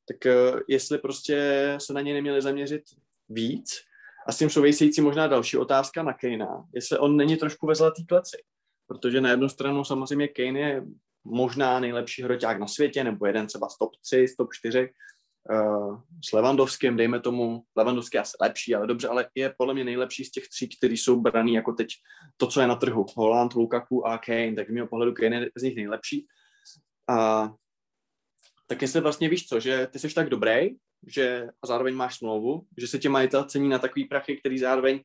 tak uh, jestli prostě se na ně neměli zaměřit víc, a s tím související možná další otázka na Kejna, jestli on není trošku ve zlatý kleci, protože na jednu stranu samozřejmě Kane je možná nejlepší hroťák na světě, nebo jeden třeba z top 3, z top 4, uh, eh, s Levandovským, dejme tomu, Levandovský asi lepší, ale dobře, ale je podle mě nejlepší z těch tří, kteří jsou braný jako teď to, co je na trhu. Holland, Lukaku a Kane, tak z mého pohledu Kane je z nich nejlepší. A tak jestli vlastně víš co, že ty jsi tak dobrý, že a zároveň máš smlouvu, že se tě majitel cení na takový prachy, který zároveň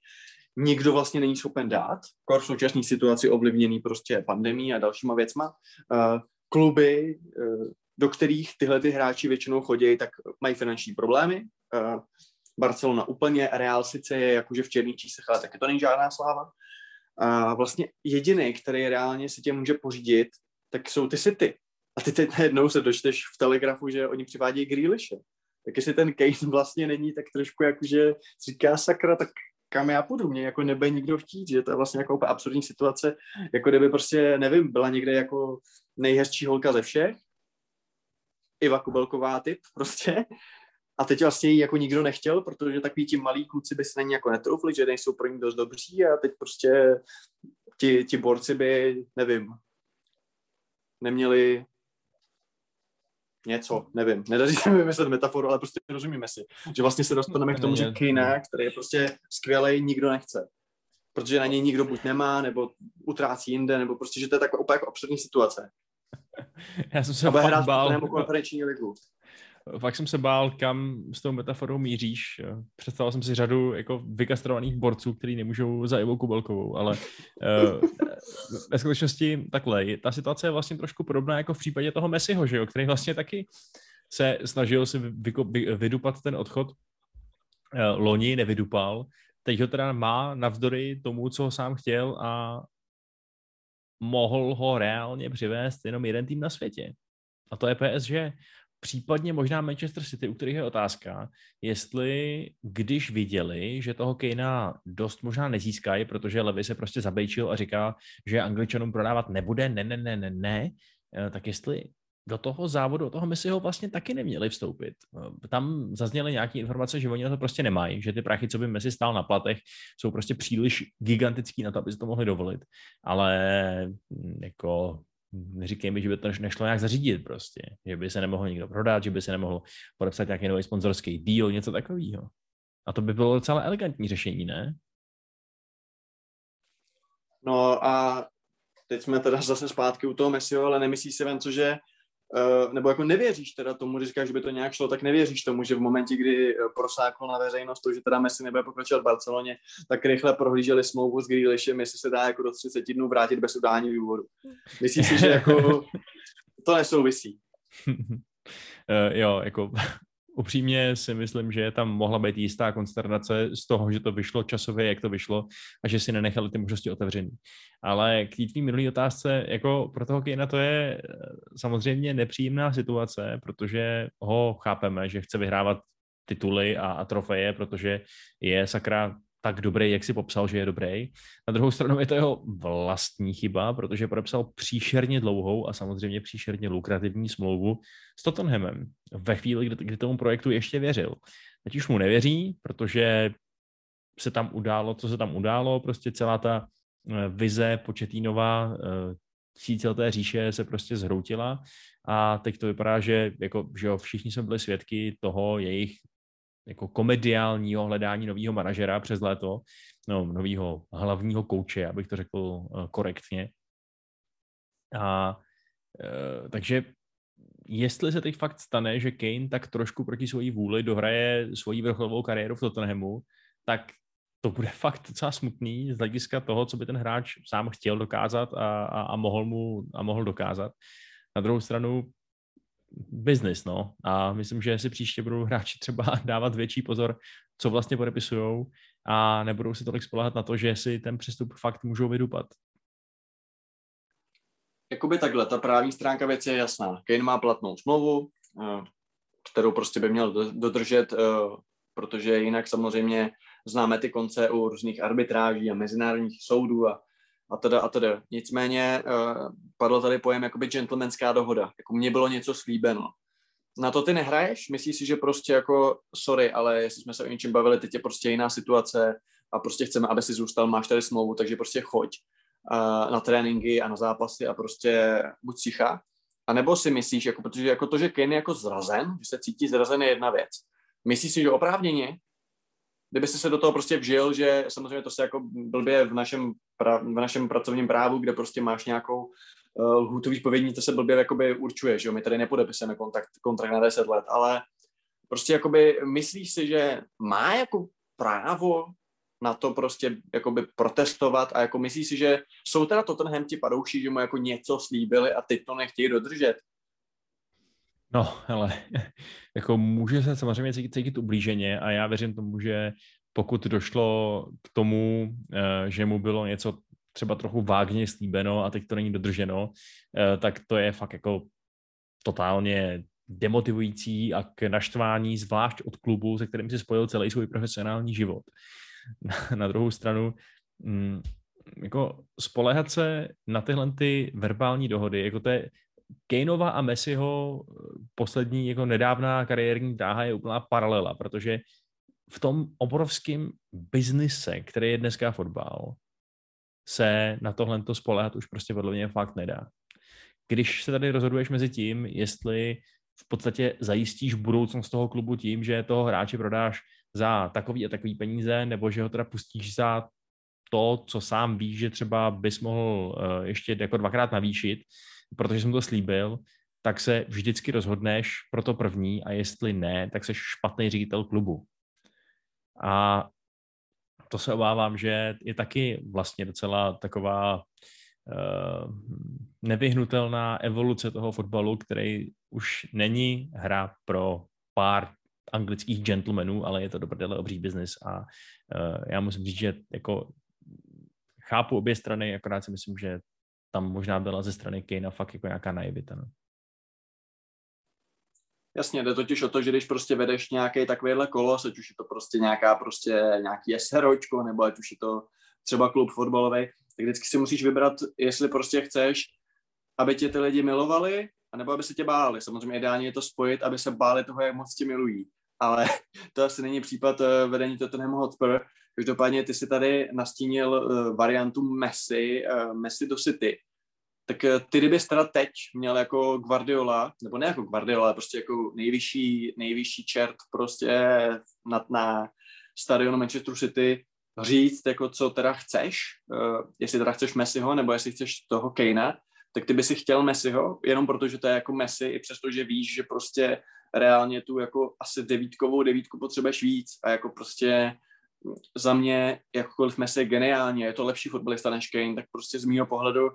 nikdo vlastně není schopen dát, kor v současné situaci ovlivněný prostě pandemí a dalšíma věcma. Uh, kluby, uh, do kterých tyhle ty hráči většinou chodí, tak mají finanční problémy. Uh, Barcelona úplně, Real sice je jakože v černých číslech, ale taky to není žádná sláva. A vlastně jediný, který reálně si tě může pořídit, tak jsou ty City. A ty teď najednou se dočteš v Telegrafu, že oni přivádějí Grealishe. Tak jestli ten Kane vlastně není tak trošku jakože říká sakra, tak kam já půjdu, mě jako nebude nikdo chtít, že to je vlastně jako úplně absurdní situace, jako kdyby prostě, nevím, byla někde jako nejhezčí holka ze všech, Iva Kubelková typ prostě, a teď vlastně ji jako nikdo nechtěl, protože takový ti malí kluci by se na ní jako netroufli, že nejsou pro ní dost dobří a teď prostě ti, ti borci by, nevím, neměli něco, nevím, nedaří se mi vymyslet metaforu, ale prostě rozumíme si, že vlastně se dostaneme k tomu, že Kina, který je prostě skvělý, nikdo nechce. Protože na něj nikdo buď nemá, nebo utrácí jinde, nebo prostě, že to je taková úplně jako absurdní situace. *laughs* Já jsem se fakt bál. konferenční ligu fakt jsem se bál, kam s tou metaforou míříš. Představil jsem si řadu jako vykastrovaných borců, kteří nemůžou za Ivou Kubelkovou, ale uh, ve skutečnosti takhle, ta situace je vlastně trošku podobná jako v případě toho Messiho, že jo, který vlastně taky se snažil si vyko- vy, vydupat ten odchod. Uh, loni nevydupal, teď ho teda má navzdory tomu, co ho sám chtěl a mohl ho reálně přivést jenom jeden tým na světě. a to je PSG. Případně možná Manchester City, u kterých je otázka, jestli když viděli, že toho Kejna dost možná nezískají, protože Levy se prostě zabejčil a říká, že angličanům prodávat nebude, ne, ne, ne, ne, ne, eh, tak jestli do toho závodu, do toho si ho vlastně taky neměli vstoupit. Eh, tam zazněly nějaké informace, že oni na to prostě nemají, že ty prachy, co by Messi stál na platech, jsou prostě příliš gigantický na to, aby si to mohli dovolit. Ale hm, jako neříkej mi, že by to nešlo nějak zařídit prostě, že by se nemohl nikdo prodat, že by se nemohl podepsat nějaký nový sponzorský deal, něco takového. A to by bylo docela elegantní řešení, ne? No a teď jsme teda zase zpátky u toho Messiho, ale nemyslíš si, Venco, že nebo jako nevěříš teda tomu, když říkáš, že by to nějak šlo, tak nevěříš tomu, že v momentě, kdy eh, prosáklo na veřejnost to, že teda Messi nebude pokračovat v Barceloně, tak rychle prohlíželi smlouvu s Grealishem, jestli se dá jako do 30 dnů vrátit bez udání důvodu. Myslíš si, že jako *laughs* to nesouvisí? uh, jo, jako upřímně si myslím, že tam mohla být jistá konsternace z toho, že to vyšlo časově, jak to vyšlo a že si nenechali ty možnosti otevřený. Ale k té minulý otázce, jako pro toho Kejna to je eh, samozřejmě nepříjemná situace, protože ho chápeme, že chce vyhrávat tituly a, a trofeje, protože je sakra tak dobrý, jak si popsal, že je dobrý. Na druhou stranu je to jeho vlastní chyba, protože podepsal příšerně dlouhou a samozřejmě příšerně lukrativní smlouvu s Tottenhamem ve chvíli, kdy, kdy tomu projektu ještě věřil. Teď už mu nevěří, protože se tam událo, co se tam událo, prostě celá ta eh, vize početínova eh, tisícileté říše se prostě zhroutila a teď to vypadá, že, jako, že jo, všichni jsme byli svědky toho jejich jako komediálního hledání nového manažera přes léto, no, nového hlavního kouče, abych to řekl uh, korektně. A uh, takže jestli se teď fakt stane, že Kane tak trošku proti svojí vůli dohraje svoji vrcholovou kariéru v Tottenhamu, tak to bude *laughs* fakt docela smutný z hlediska toho, co by ten hráč sám chtěl dokázat a, a, a, mohl, mu, a mohl dokázat. Na druhou stranu business, no. A myslím, že si příště budou hráči třeba *laughs* dávat větší pozor, co vlastně podepisujou a nebudou si tolik spolehat na to, že si ten přestup fakt můžou vydupat. Jakoby takhle, ta právní stránka věci je jasná. Kane má platnou smlouvu, eh, kterou prostě by měl dodržet, eh, protože jinak samozřejmě známe ty konce u různých arbitráží a mezinárodních soudů a a teda a teda. Nicméně uh, padl tady pojem jakoby gentlemanská dohoda. Jako mně bylo něco slíbeno. Na to ty nehraješ? Myslíš si, že prostě jako, sorry, ale jestli jsme se o něčem bavili, teď je prostě jiná situace a prostě chceme, aby si zůstal, máš tady smlouvu, takže prostě choď uh, na tréninky a na zápasy a prostě buď sicha. A nebo si myslíš, jako, protože jako to, že Ken je jako zrazen, že se cítí zrazen je jedna věc. Myslíš si, že oprávněně kdyby se do toho prostě vžil, že samozřejmě to se jako blbě v našem, pra, v našem pracovním právu, kde prostě máš nějakou uh, lhůtu výpovědní, to se blbě jakoby určuje, že jo, my tady nepodepisujeme kontrakt, kontrakt na 10 let, ale prostě jakoby myslíš si, že má jako právo na to prostě jakoby protestovat a jako myslíš si, že jsou teda Tottenham ti padouší, že mu jako něco slíbili a ty to nechtějí dodržet? No, ale *laughs* jako může se samozřejmě cítit ublíženě a já věřím tomu, že pokud došlo k tomu, eh, že mu bylo něco třeba trochu vágně slíbeno a teď to není dodrženo, eh, tak to je fakt jako totálně demotivující a k naštvání, zvlášť od klubu, se kterým si spojil celý svůj profesionální život. *laughs* Na, na druhou stranu, mm, jako spolehat se na tyhle ty verbální dohody, jako to je, Kaneova a Messiho eh, poslední jako nedávná kariérní dráha je úplná paralela, protože v tom obrovském biznise, který je dneska fotbal, se na tohle to spolehat už prostě podle mě fakt nedá. Když se tady rozhoduješ mezi tím, jestli v podstatě zajistíš budoucnost toho klubu tím, že toho hráče prodáš za takový a takový peníze, nebo že ho teda pustíš za to, co sám víš, že třeba bys mohl uh, ještě jako dvakrát navýšit, protože jsem to slíbil, tak se vždycky rozhodneš pro to první a jestli ne, tak jsi špatný ředitel klubu. A to se obávám, že je taky vlastně docela taková uh, nevyhnutelná evoluce toho fotbalu, který už není hra pro pár anglických gentlemanů, ale je to dobrdele obří biznis a uh, já musím říct, že jako chápu obě strany, akorát si myslím, že tam možná byla ze strany Kejna fakt jako nějaká naivita. No. Jasně, jde totiž o to, že když prostě vedeš nějaký takovýhle kolo, ať už je to prostě nějaká prostě nějaký SROčko, nebo ať už je to třeba klub fotbalový, tak vždycky si musíš vybrat, jestli prostě chceš, aby tě ty lidi milovali, anebo aby se tě báli. Samozřejmě ideálně je to spojit, aby se báli toho, jak moc tě milují. Ale *laughs* to asi není případ eh, vedení Tottenham Hotspur. Každopádně ty si tady nastínil uh, variantu Messi, uh, Messi do City. Tak uh, ty kdybys teda teď měl jako Guardiola, nebo ne jako Guardiola, ale prostě jako nejvyšší, nejvyšší čert prostě na, na stadionu Manchester City říct, jako co teda chceš, jestli teda chceš Messiho, nebo jestli chceš toho Kejna, tak ty by si chtěl Messiho, jenom protože to je jako Messi, i přesto, že víš, že prostě reálně tu jako asi devítkovou devítku potřebuješ víc a jako prostě za mě jakkoliv Messi je geniální, je to lepší fotbalista než Kane, tak prostě z mýho pohledu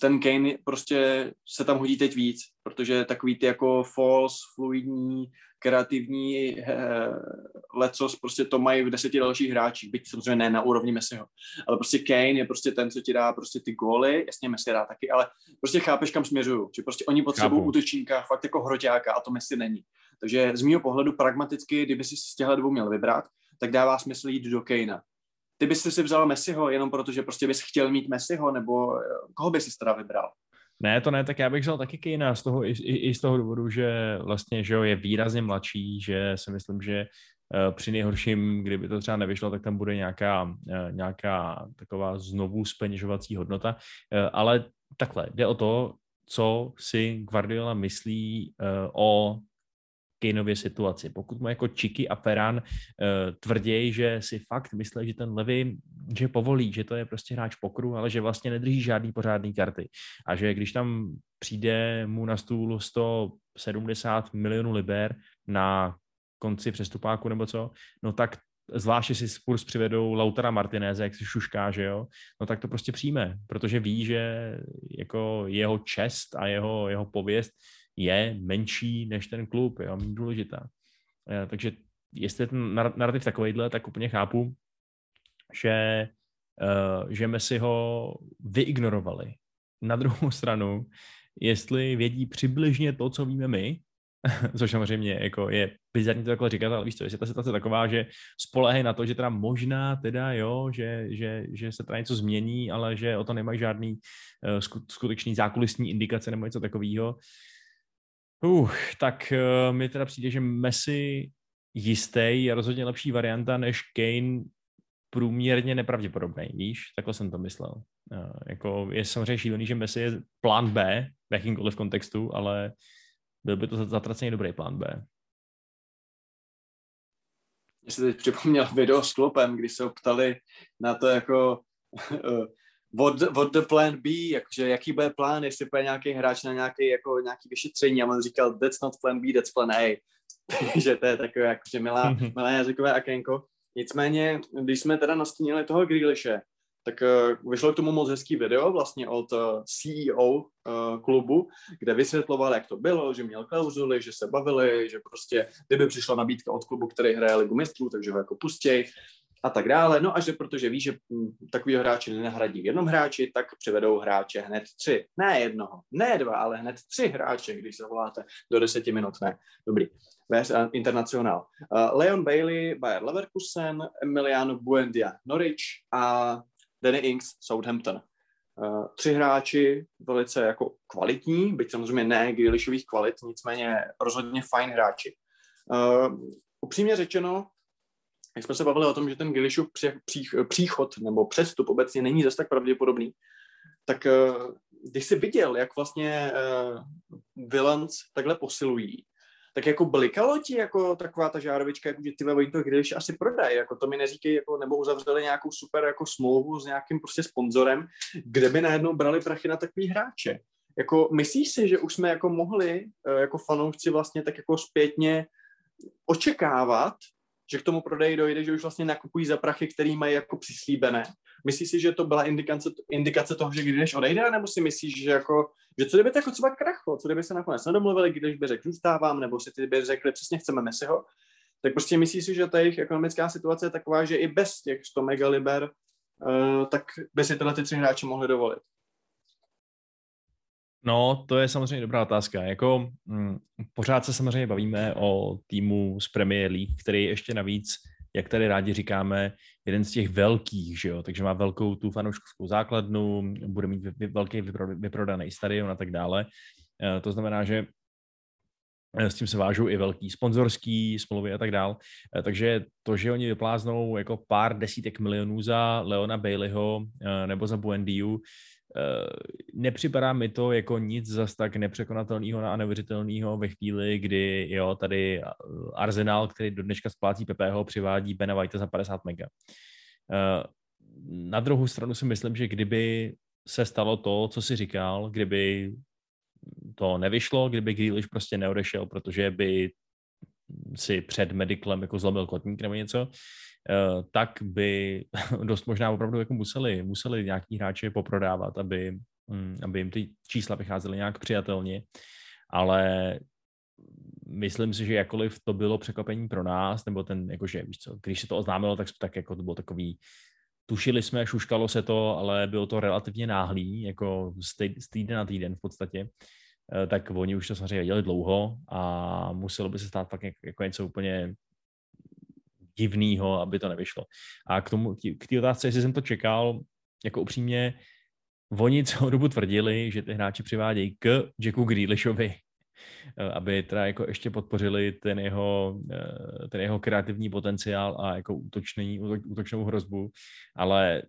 ten Kane prostě se tam hodí teď víc, protože takový ty jako false, fluidní, kreativní eh, lecos, prostě to mají v deseti dalších hráčích, byť samozřejmě ne na úrovni Messiho. Ale prostě Kane je prostě ten, co ti dá prostě ty góly, jasně Messi dá taky, ale prostě chápeš, kam směřují, že prostě oni potřebují útočníka fakt jako hroťáka a to Messi není. Takže z mého pohledu pragmaticky, kdyby si z těchto dvou měl vybrat, tak dává smysl jít do Kanea ty bys si vzal Messiho jenom proto, že prostě bys chtěl mít Messiho, nebo eh, koho bys si teda vybral? Ne, to ne, tak já bych vzal taky Kejna z toho, i, i, z toho důvodu, že vlastně že jo, je výrazně mladší, že si myslím, že uh, při nejhorším, kdyby to třeba nevyšlo, tak tam bude nějaká, uh, nějaká taková znovu speněžovací hodnota. Ale takhle, jde o to, co si Guardiola myslí o Kaneově situaci. Pokud mu jako Čiky a Ferran uh, že si fakt myslí, že ten Levy, že povolí, že to je prostě hráč pokru, ale že vlastně nedrží žádný pořádný karty. A že když tam přijde mu na stůl 170 milionů liber na konci přestupáku nebo co, no tak zvláště si Spurs přivedou Lautara Martineze, jak si šušká, že jo, no tak to prostě přijme, protože ví, že jako jeho čest a jeho, jeho pověst je menší než ten klub, je méně důležitá. Eh, takže jestli je ten narrativ takovýhle, tak úplně chápu, že, uh, že Messi ho vyignorovali. Na druhou *laughs* stranu, jestli vědí přibližně to, co víme my, *laughs* což samozřejmě jako je bizarní to takhle říkat, ale víš co, jestli ta situace taková, že spolehají na to, že teda možná teda jo, že, že, že se teda něco změní, ale že o to nemají žádný uh, skutečný zákulisní indikace nebo něco takového, Uh, tak uh, mi teda přijde, že Messi jistý je rozhodně lepší varianta než Kane průměrně nepravděpodobný, víš? Takhle jsem to myslel. Uh, jako je samozřejmě šílený, že Messi je plán B v jakýmkoliv kontextu, ale byl by to zatracený dobrý plán B. Mě se teď připomněl video s Klopem, když se ptali na to jako *laughs* eh, what, what the plan B, jakože jaký bude plán, jestli bude nějaký hráč na nějaký, jako, nějaký vyšetření a on říkal, that's not plan B, that's plan A. *laughs* Takže to je takové jakože milá, milé jazykové akénko. Nicméně, když jsme teda nastínili toho Grealishe, tak uh, vyšlo k tomu moc hezký video vlastně od uh, eh, CEO uh, klubu, kde vysvětloval, jak to bylo, že měl klauzuly, že se bavili, že prostě kdyby přišla nabídka od klubu, který hraje ligu mistrů, takže ho jako pustěj, a tak dále. No a že protože ví, že hm, takový hráči nenahradí v jednom hráči, tak přivedou hráče hned tři. Ne jednoho, ne dva, ale hned tři hráče, když zavoláte do deseti minut. Ne, dobrý. Bez internacionál. Uh, Leon Bailey, Bayer Leverkusen, Emiliano Buendia, Norwich a Danny Ings, Southampton. Uh, tři hráči velice jako kvalitní, byť samozřejmě ne Grealishových kvalit, nicméně rozhodně fajn hráči. Uh, upřímně řečeno, jak jsme se bavili o tom, že ten Gilishův pří, pří, příchod nebo přestup obecně není zase tak pravděpodobný, tak eh, když jsi viděl, jak vlastně uh, Villains takhle posilují, tak jako blikalo ti jako taková ta žárovička, jako, že ty oni to když asi prodají, jako to mi neříkej, jako, nebo uzavřeli nějakou super jako smlouvu s nějakým prostě sponzorem, kde by najednou brali prachy na takový hráče. Jako myslíš si, že už jsme jako mohli uh, jako fanoušci vlastně tak jako zpětně očekávat, že k tomu prodeji dojde, že už vlastně nakupují za prachy, který mají jako přislíbené. Myslíš si, že to byla indikace, indikace toho, že když odejde, nebo si myslíš, že jako, že co kdyby to jako třeba krachlo, co kdyby se nakonec nedomluvili, když by řekl, zůstávám, nebo si ty by řekli, přesně chceme Messiho, tak prostě myslíš si, že ta jejich ekonomická situace je taková, že i bez těch 100 megaliber, uh, tak by si tyhle ty tři hráči mohli dovolit. No, to je samozřejmě dobrá otázka. Jako, hm, pořád se samozřejmě bavíme o týmu z Premier League, který ještě navíc, jak tady rádi říkáme, jeden z těch velkých, že jo? takže má velkou tu fanouškovskou základnu, bude mít velký vyprodaný stadion a tak dále. Eh, to znamená, že eh, s tím se vážou i velký sponzorský smlouvy a tak dál. Eh, takže to, že oni vypláznou jako pár desítek milionů za Leona Baileyho nebo za Buendiu, nepřipadá mi to jako nic zas tak nepřekonatelného a neuvěřitelného ve chvíli, kdy jo, tady Arsenal, který do dneška splácí Pepeho, přivádí Bena White za 50 mega. Na druhou stranu si myslím, že kdyby se stalo to, co si říkal, kdyby to nevyšlo, kdyby Grealish prostě neodešel, protože by si před mediclem jako zlomil kotník nebo něco, eh, tak by *laughs* dost možná opravdu jako museli, museli nějaký hráče poprodávat, aby, hm, aby jim ty čísla vycházely nějak přijatelně, ale myslím si, že jakkoliv to bylo překvapení pro nás, nebo ten, jakože, víš co, když se to oznámilo, tak, tak jako to bylo takový, tušili jsme, šuškalo se to, ale bylo to relativně náhlý, jako z týden na týden v podstatě, eh, tak oni už to samozřejmě věděli dlouho a muselo by se stát fakt jako něco úplně divného, aby to nevyšlo. A k tomu, k té otázce, jestli jsem to čekal, jako upřímně, oni celou dobu tvrdili, že ty hráči přivádějí k Jacku Grealishovi, Eh, aby teda jako ještě podpořili ten jeho, eh, ten jeho kreativní potenciál a jako útočný, útočnou hrozbu, ale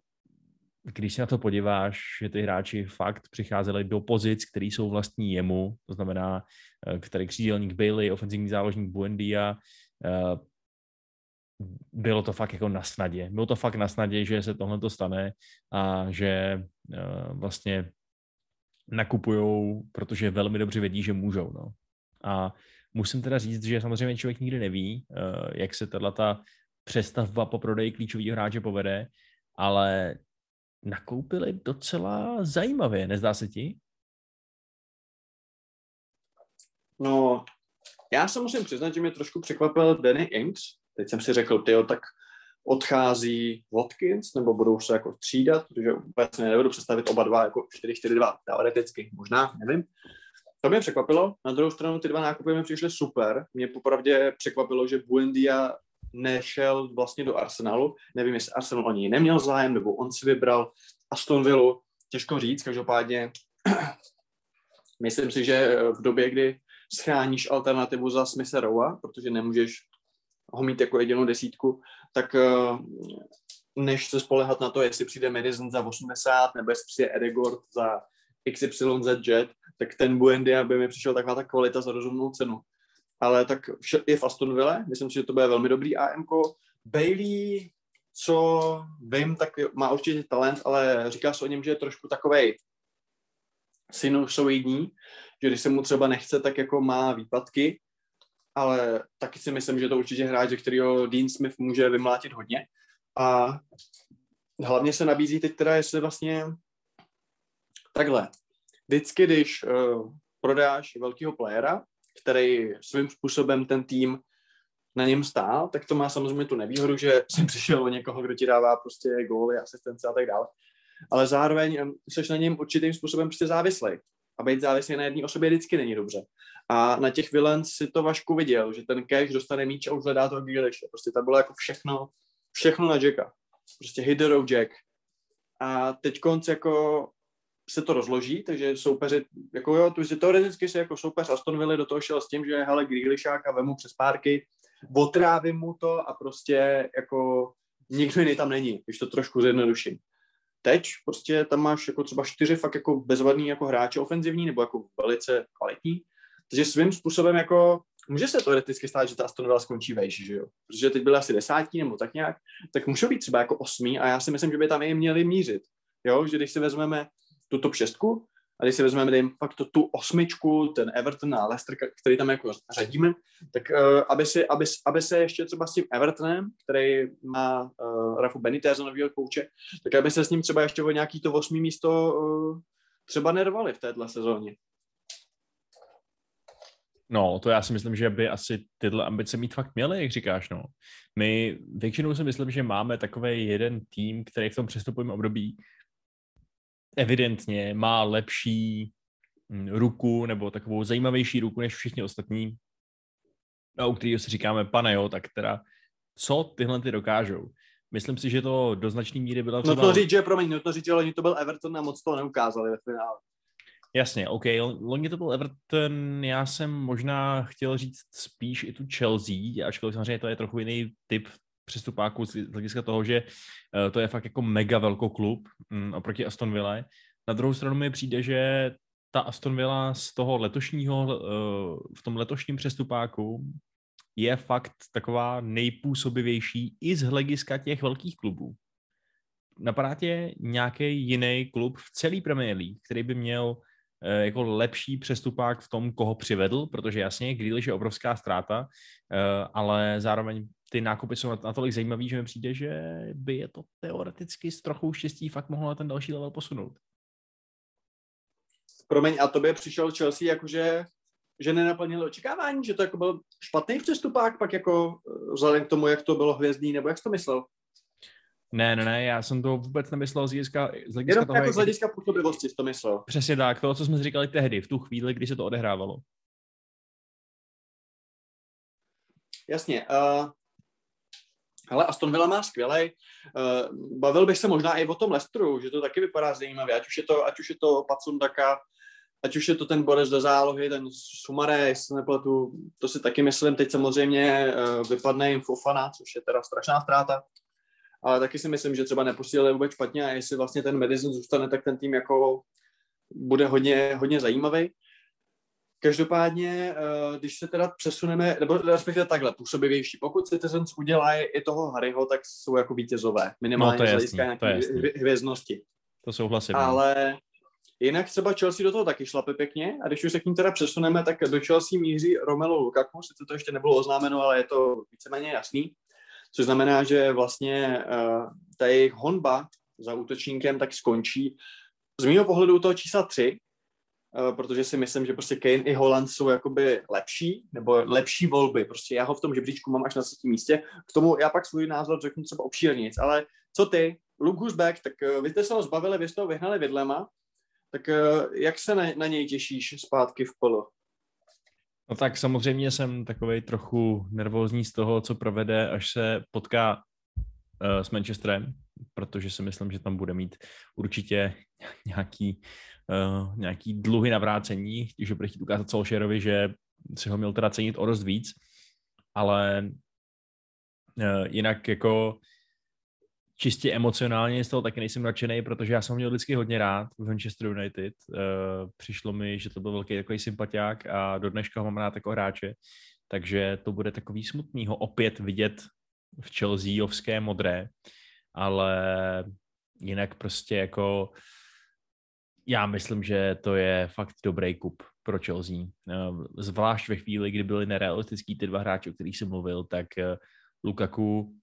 když se na to podíváš, že ty hráči fakt přicházeli do pozic, které jsou vlastní jemu, to znamená, eh, který křídelník Bailey, ofenzivní záložník Buendia, bylo to fakt jako na snadě. Bylo to fakt na snadě, že se tohle to stane a že vlastně nakupujou, protože velmi dobře vědí, že můžou. No. A musím teda říct, že samozřejmě člověk nikdy neví, uh, jak se tato přestavba po prodeji klíčových hráče povede, ale nakoupili docela zajímavě, nezdá se ti? No, já se musím přiznat, že mě trošku překvapil Danny Ings. Teď jsem si řekl, tyjo, tak odchází Watkins, nebo budou se jako střídat, protože vůbec nebudu představit oba dva jako 4-4-2 teoreticky, možná, nevím. To mě překvapilo. Na druhou stranu ty dva nákupy mi přišly super. Mě popravdě překvapilo, že Buendia nešel vlastně do Arsenalu. Nevím, jestli Arsenal o něj neměl zájem, nebo on si vybral Aston Villa. Těžko říct, každopádně *clears throat* myslím si, že v době, kdy schráníš alternativu za Smitha protože nemůžeš ho mít jako jedinou desítku, tak eh, než se spolehat na to, jestli přijde Madison za 80 nebo jestli přijde Edegord za XYZ jet, tak ten Buendia by mi přišel taková ta kvalita za rozumnou cenu. Ale tak je v Aston Villa, myslím si, že to bude velmi dobrý AMK. Bailey, co vím, tak má určitě talent, ale říká se o něm, že je trošku takovej sinusoidní, že když se mu třeba nechce, tak jako má výpadky, ale taky si myslím, že to určitě hráč, ze kterého Dean Smith může vymlátit hodně. A hlavně se nabízí teď teda, jestli vlastně takhle. Vždycky, když uh, prodáš velkého playera, který svým způsobem ten tým na něm stál, tak to má samozřejmě tu nevýhodu, že *laughs* si přišel o někoho, kdo ti dává prostě góly, asistence a tak dále. Ale zároveň jsi na něm určitým způsobem prostě závislý a být závislý na jedné osobě vždycky není dobře. A na těch Villains si to Vašku viděl, že ten cash dostane míč a už hledá toho Grealishe. Prostě to bylo jako všechno, všechno na Jacka. Prostě hit the road Jack. A teď konc jako se to rozloží, takže soupeři, jako jo, tu si teoreticky se jako soupeř Aston Villa do toho šel s tím, že hele, Grealishák a vemu přes párky, otrávím mu to a prostě jako nikdo jiný tam není, když to trošku zjednoduším teď prostě tam máš jako třeba čtyři fakt jako bezvadný jako hráče ofenzivní nebo jako velice kvalitní. Takže svým způsobem jako může se teoreticky stát, že ta Aston Villa skončí vejš, že jo? Protože teď byly asi desátí nebo tak nějak, tak můžou být třeba jako osmý a já si myslím, že by tam i měli mířit. Jo, že když si vezmeme tu top šestku, a když si vezmeme, dejme fakt to, tu osmičku, ten Everton a Leicester, který tam jako řadíme, tak uh, aby, si, aby, aby, se ještě třeba s tím Evertonem, který má uh, Rafu Benitez nového kouče, tak aby se s ním třeba ještě o nějaký to osmý místo uh, třeba nervali v téhle sezóně. No, to já si myslím, že by asi tyhle ambice mít fakt měly, jak říkáš, no. My většinou si myslím, že máme takový jeden tým, který v tom přestupovém období evidentně má lepší mm, ruku nebo takovou zajímavější ruku než všichni ostatní, a u kterého si říkáme, pane jo, tak teda co tyhle ty dokážou. Myslím si, že to do značné míry byla třeba... No to říct, že, promiň, no to říct, že oni to byl Everton a moc to neukázali ve finále. Jasně, OK, loni to byl Everton, já jsem možná chtěl říct spíš i tu Chelsea, ačkoliv samozřejmě to je trochu jiný typ přestupáků z hlediska toho, že eh, to je fakt jako mega velký klub mm, oproti Aston Villa. Na druhou stranu mi přijde, že ta Aston Villa z toho letošního, eh, v tom letošním přestupáku je fakt taková nejpůsobivější i z hlediska těch velkých klubů. Napadá tě nějaký jiný klub v celý Premier League, který by měl jako lepší přestupák v tom, koho přivedl, protože jasně, Grealish je obrovská ztráta, eh, ale zároveň ty nákupy jsou natolik zajímavý, že mi přijde, že by je to teoreticky s trochou štěstí fakt mohlo na ten další level posunout. Promiň, a tobě přišel Chelsea jakože že nenaplnili očekávání, že to jako byl špatný přestupák, pak jako eh, vzhledem k tomu, jak to bylo hvězdný, nebo jak jsi to myslel? Ne, ne, ne, já jsem to vůbec nemyslel z hlediska, z hlediska Jenom toho, jako jak... z hlediska působivosti to myslel. Přesně tak, to, co jsme říkali tehdy, v tu chvíli, kdy se to odehrávalo. Jasně. Uh, hele, Aston Villa má skvělej. Uh, bavil bych se možná i o tom Lestru, že to taky vypadá zajímavě, ať už je to, ať už je to Patsundaka, ať už je to ten borec do zálohy, ten Sumare, jestli nepletu, to si taky myslím, teď samozřejmě uh, vypadne jim Fofana, což je teda strašná ztráta, ale taky si myslím, že třeba neposílili vůbec špatně a jestli vlastně ten Madison zůstane, tak ten tým jako bude hodně, hodně zajímavý. Každopádně, uh, když se teda přesuneme, nebo respektive takhle, působivější, pokud Citizens udělají i toho Harryho, tak jsou jako vítězové, minimálně no, z hlediska nějaké hvězdnosti. To souhlasím. No. Ale Jinak třeba Chelsea do toho taky šlape pěkně a když už se k ním teda přesuneme, tak do Chelsea míří Romelu Lukaku, sice to ještě nebylo oznámeno, ale je to víceméně jasný, což znamená, že vlastně uh, ta jejich honba za útočníkem tak skončí z mého pohledu toho čísla 3, uh, eh, protože si myslím, že prostě Kane i Holland jsou jakoby lepší, nebo lepší volby. Prostě já ho v tom žebříčku mám až na třetím místě. K tomu já pak svůj názor řeknu třeba obšírnic, ale co ty? Luke Husbeck, tak uh, vy jste se ho zbavili, vy jste ho vyhnali vidlema, tak jak se na, na něj těšíš zpátky v polo? No tak samozřejmě jsem takový trochu nervózní z toho, co provede, až se potká uh, s Manchesterem, protože si myslím, že tam bude mít určitě nějaký, uh, nějaký dluhy na vrácení, že bude chtít ukázat Solskjaerovi, že si ho měl teda cenit o dost víc, ale uh, jinak jako čistě emocionálně z toho taky nejsem nadšený, protože já jsem měl vždycky hodně rád v Manchester United. Uh, přišlo mi, že to byl velký takový sympatiák a do dneška ho mám rád jako hráče. Takže to bude takový smutný ho opět vidět v Chelseaovské modré, ale jinak prostě jako já myslím, že to je fakt dobrý kup pro Chelsea. Uh, zvlášť ve chvíli, kdy byly nerealistický ty dva hráči, o kterých jsem mluvil, tak uh, Lukaku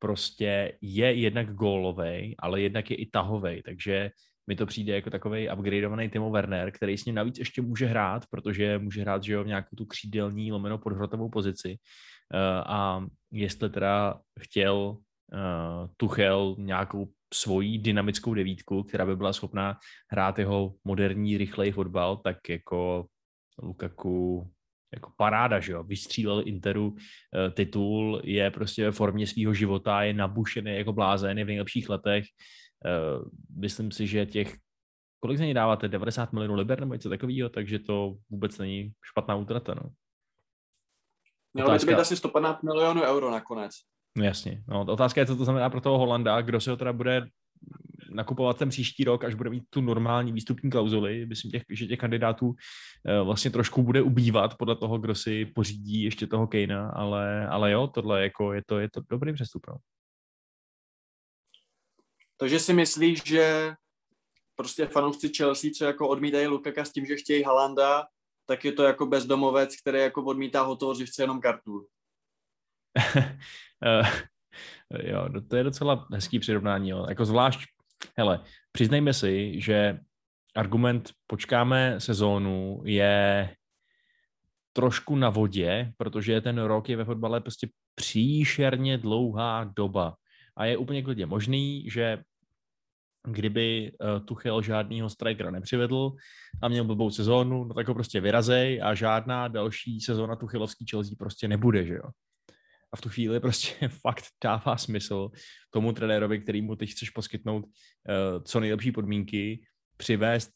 prostě je jednak gólovej, ale jednak je i tahovej, takže mi to přijde jako takový upgradeovaný Timo Werner, který s ním navíc ještě může hrát, protože může hrát že jo, v nějakou tu křídelní lomeno podhrotovou pozici. Uh, a jestli teda chtěl uh, Tuchel nějakou svoji dynamickou devítku, která by byla schopná hrát jeho moderní, rychlej fotbal, tak jako Lukaku jako paráda, že jo, vystřílel Interu eh, titul, je prostě ve formě svého života, je nabušený jako blázen, je v nejlepších letech. Eh, myslím si, že těch, kolik za něj dáváte, 90 milionů liber nebo něco takového, takže to vůbec není špatná útrata, no. Mělo by být asi 115 milionů euro nakonec. No jasně. No, otázka je, co to znamená pro toho Holanda, kdo se ho teda bude nakupovat ten příští rok, až bude mít tu normální výstupní klauzuli. Myslím, těch, že těch kandidátů eh, vlastně trošku bude ubývat podle toho, kdo si pořídí ještě toho Kejna, ale, ale jo, tohle jako je to, je to dobrý přestup. No. Takže si myslíš, že prostě fanoušci Chelsea, co jako odmítají Lukaka s tím, že chtějí Halanda, tak je to jako bezdomovec, který jako odmítá hotovost, že chce jenom kartu. *laughs* Eh, jo, to je docela hezký přirovnání. Jo. Jako zvlášť Hele, přiznejme si, že argument počkáme sezónu je trošku na vodě, protože ten rok je ve fotbale prostě příšerně dlouhá doba. A je úplně klidně možný, že kdyby uh, Tuchel žádného strikera nepřivedl a měl blbou sezónu, no tak ho prostě vyrazej a žádná další sezóna Tuchelovský Chelsea prostě nebude, že jo. A v tu chvíli prostě *laughs* fakt dává smysl tomu trenérovi, kterýmu teď chceš poskytnout uh, co nejlepší podmínky, přivést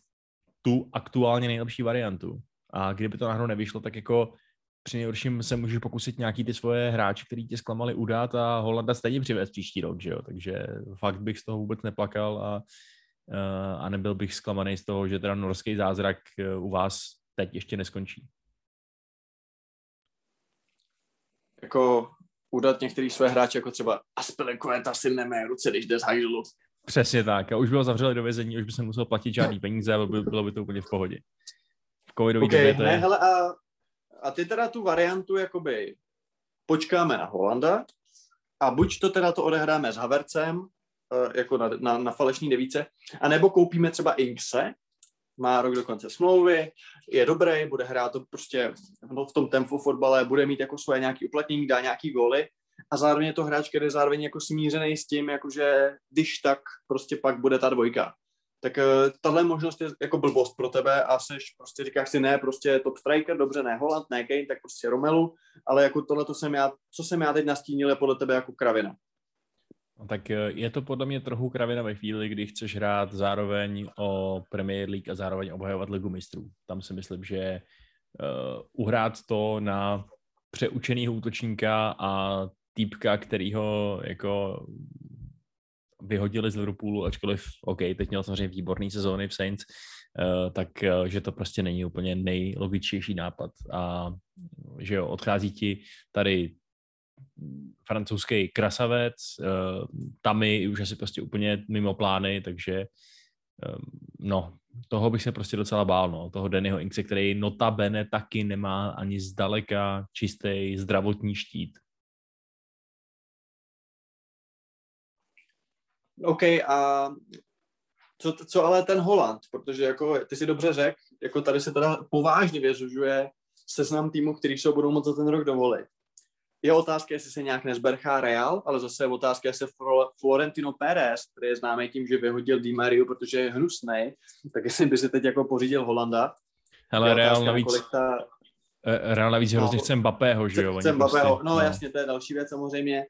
tu aktuálně nejlepší variantu. A kdyby to náhodou nevyšlo, tak jako při nejhorším se můžeš pokusit nějaký ty svoje hráči, který tě zklamali, udát a Holanda stejně přivést příští rok, že jo? Takže fakt bych z toho vůbec neplakal a, a nebyl bych zklamaný z toho, že teda norský zázrak e, u vás teď ještě neskončí. Jako udat některý své hráče, jako třeba ta si nemé ruce, když jde z hajzlu. Přesně tak. A už bylo zavřeli do vězení, už by se musel platit žádný peníze a bylo by to úplně v pohodě. V covidový okay, době to je... Ne, hele, a a ty teda tu variantu jakoby počkáme na Holanda a buď to teda to odehráme s Havercem, eh, jako na, na, na falešní devíce, anebo koupíme třeba Inkse, má rok do konce smlouvy, je dobrý, bude hrát to prostě v tom tempu fotbale, bude mít jako svoje nějaký uplatnění, dá nějaký góly a zároveň je to hráč, který je zároveň jako smířený s tím, jakože když tak prostě pak bude ta dvojka tak uh, tahle možnost je jako blbost pro tebe a seš, prostě říkáš si ne, prostě top striker, dobře, ne Holland, ne Kane, tak prostě Romelu, ale jako tohle to jsem já, co jsem já teď nastínil, je podle tebe jako kravina. No, tak eh, je to podle mě trochu kravina ve chvíli, kdy chceš hrát zároveň o Premier League a zároveň obhajovat ligu mistrů. Tam si myslím, že uh, uhrát to na přeučenýho útočníka a týpka, kterýho jako vyhodili z Liverpoolu, ačkoliv, OK, teď měl samozřejmě výborný sezóny v Saints, uh, tak že to prostě není úplně nejlogičtější nápad. A že jo, odchází ti tady francouzský krasavec, uh, Tamy už asi prostě úplně mimo plány, takže um, no, toho bych se prostě docela bál, no, toho Dannyho Inkse, který notabene taky nemá ani zdaleka čistý zdravotní štít. OK, a co, co ale ten Holand, protože jako ty si dobře řekl, jako tady se teda povážně vězužuje seznam týmů, který se budou moct za ten rok dovolit. Je otázka, jestli se nějak nezberchá Real, ale zase je otázka, jestli Florentino Pérez, který je známý tím, že vyhodil Di Mariu, protože je hnusný, tak jestli by si teď jako pořídil Holanda. Hele, Real navíc, ta... Eh, Real navíc no, hrozně chce Mbappého, že jo? Chce Mbappého, prostě, no, no jasně, to je další věc samozřejmě.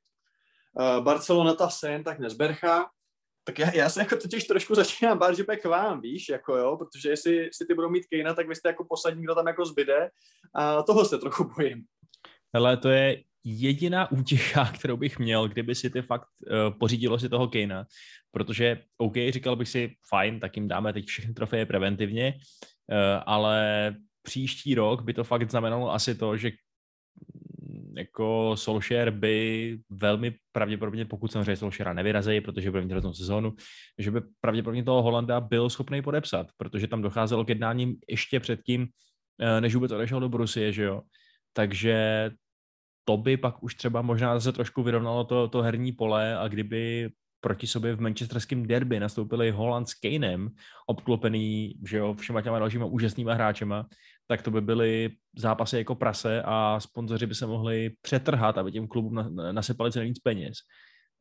Uh, Barcelona ta sen tak nezberchá, tak já, já se jako totiž trošku začínám bát, že bude k vám, víš, jako jo, protože jestli, jestli ty budou mít Kejna, tak vy jste jako poslední, kdo tam jako zbyde a toho se trochu bojím. Hele, to je jediná útěcha, *laughs* kterou bych měl, kdyby si ty fakt uh, pořídilo si toho Kejna, protože OK, říkal bych si, fajn, tak jim dáme teď všechny trofeje preventivně, uh, ale příští rok by to fakt znamenalo asi to, že jako Solskjaer by velmi pravděpodobně, pokud samozřejmě Solskjaera nevyrazejí, protože bude mít hroznou sezónu, že by pravděpodobně toho Holanda byl schopný podepsat, protože tam docházelo k jednáním ještě předtím, eh, než vůbec odešel do Brusie, že jo. Takže to by pak už třeba možná zase trošku vyrovnalo to, to herní pole a kdyby proti sobě v manchesterském derby nastoupili Holland s Kanem, obklopený že jo, všema těma dalšíma úžasnýma hráčema, tak to by byly zápasy jako prase a sponzoři by se mohli přetrhat, aby těm klubům nasypali co nejvíc peněz.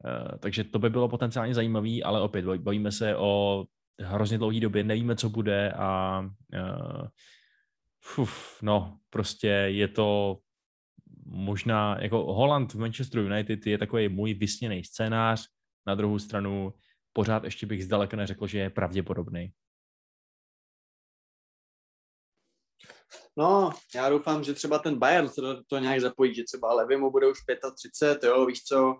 Uh, takže to by bylo potenciálně zajímavý, ale opět bavíme se o hrozně dlouhé době, nevíme, co bude a uh, uf, no, prostě je to možná, jako Holland v Manchester United je takový můj vysněný scénář, na druhou stranu pořád ještě bych zdaleka neřekl, že je pravděpodobný. No, já doufám, že třeba ten Bayern se to, nějak zapojí, že třeba Levy mu bude už 35, jo, víš co,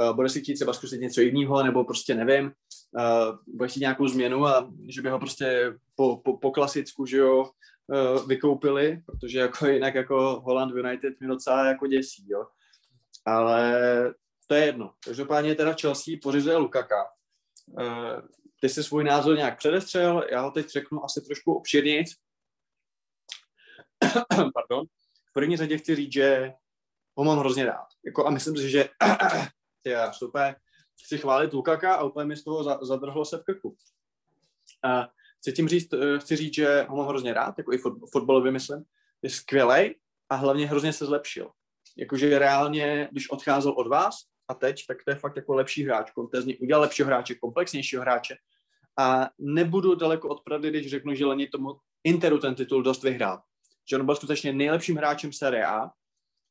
uh, bude si chtít třeba zkusit něco jiného, nebo prostě nevím, uh, bude chtít nějakou změnu a že by ho prostě po, po, po klasicku, že jo, vykoupili, protože jako *laughs* jinak jako Holland United mě docela jako děsí, jo. Ale to je jedno. Každopádně teda Chelsea pořizuje Lukaka. Uh, ty si svůj názor nějak předestřel, já ho teď řeknu asi trošku obširněji. *coughs* Pardon. V první řadě chci říct, že ho mám hrozně rád. Jako, a myslím si, že *coughs* je super. Chci chválit Lukaka a úplně mi z toho zadrhlo se v krku. Uh, chci tím říct, uh, chci říct, že ho mám hrozně rád, jako i fotbalově myslím. Je skvělý a hlavně hrozně se zlepšil. Jakože reálně, když odcházel od vás, a teď, tak to je fakt jako lepší hráč, kontezně, udělal lepšího hráče, komplexnějšího hráče A nebudu daleko od pravdy, když řeknu, že Leni tomu Interu ten titul dost vyhrál. Že on byl skutečně nejlepším hráčem série A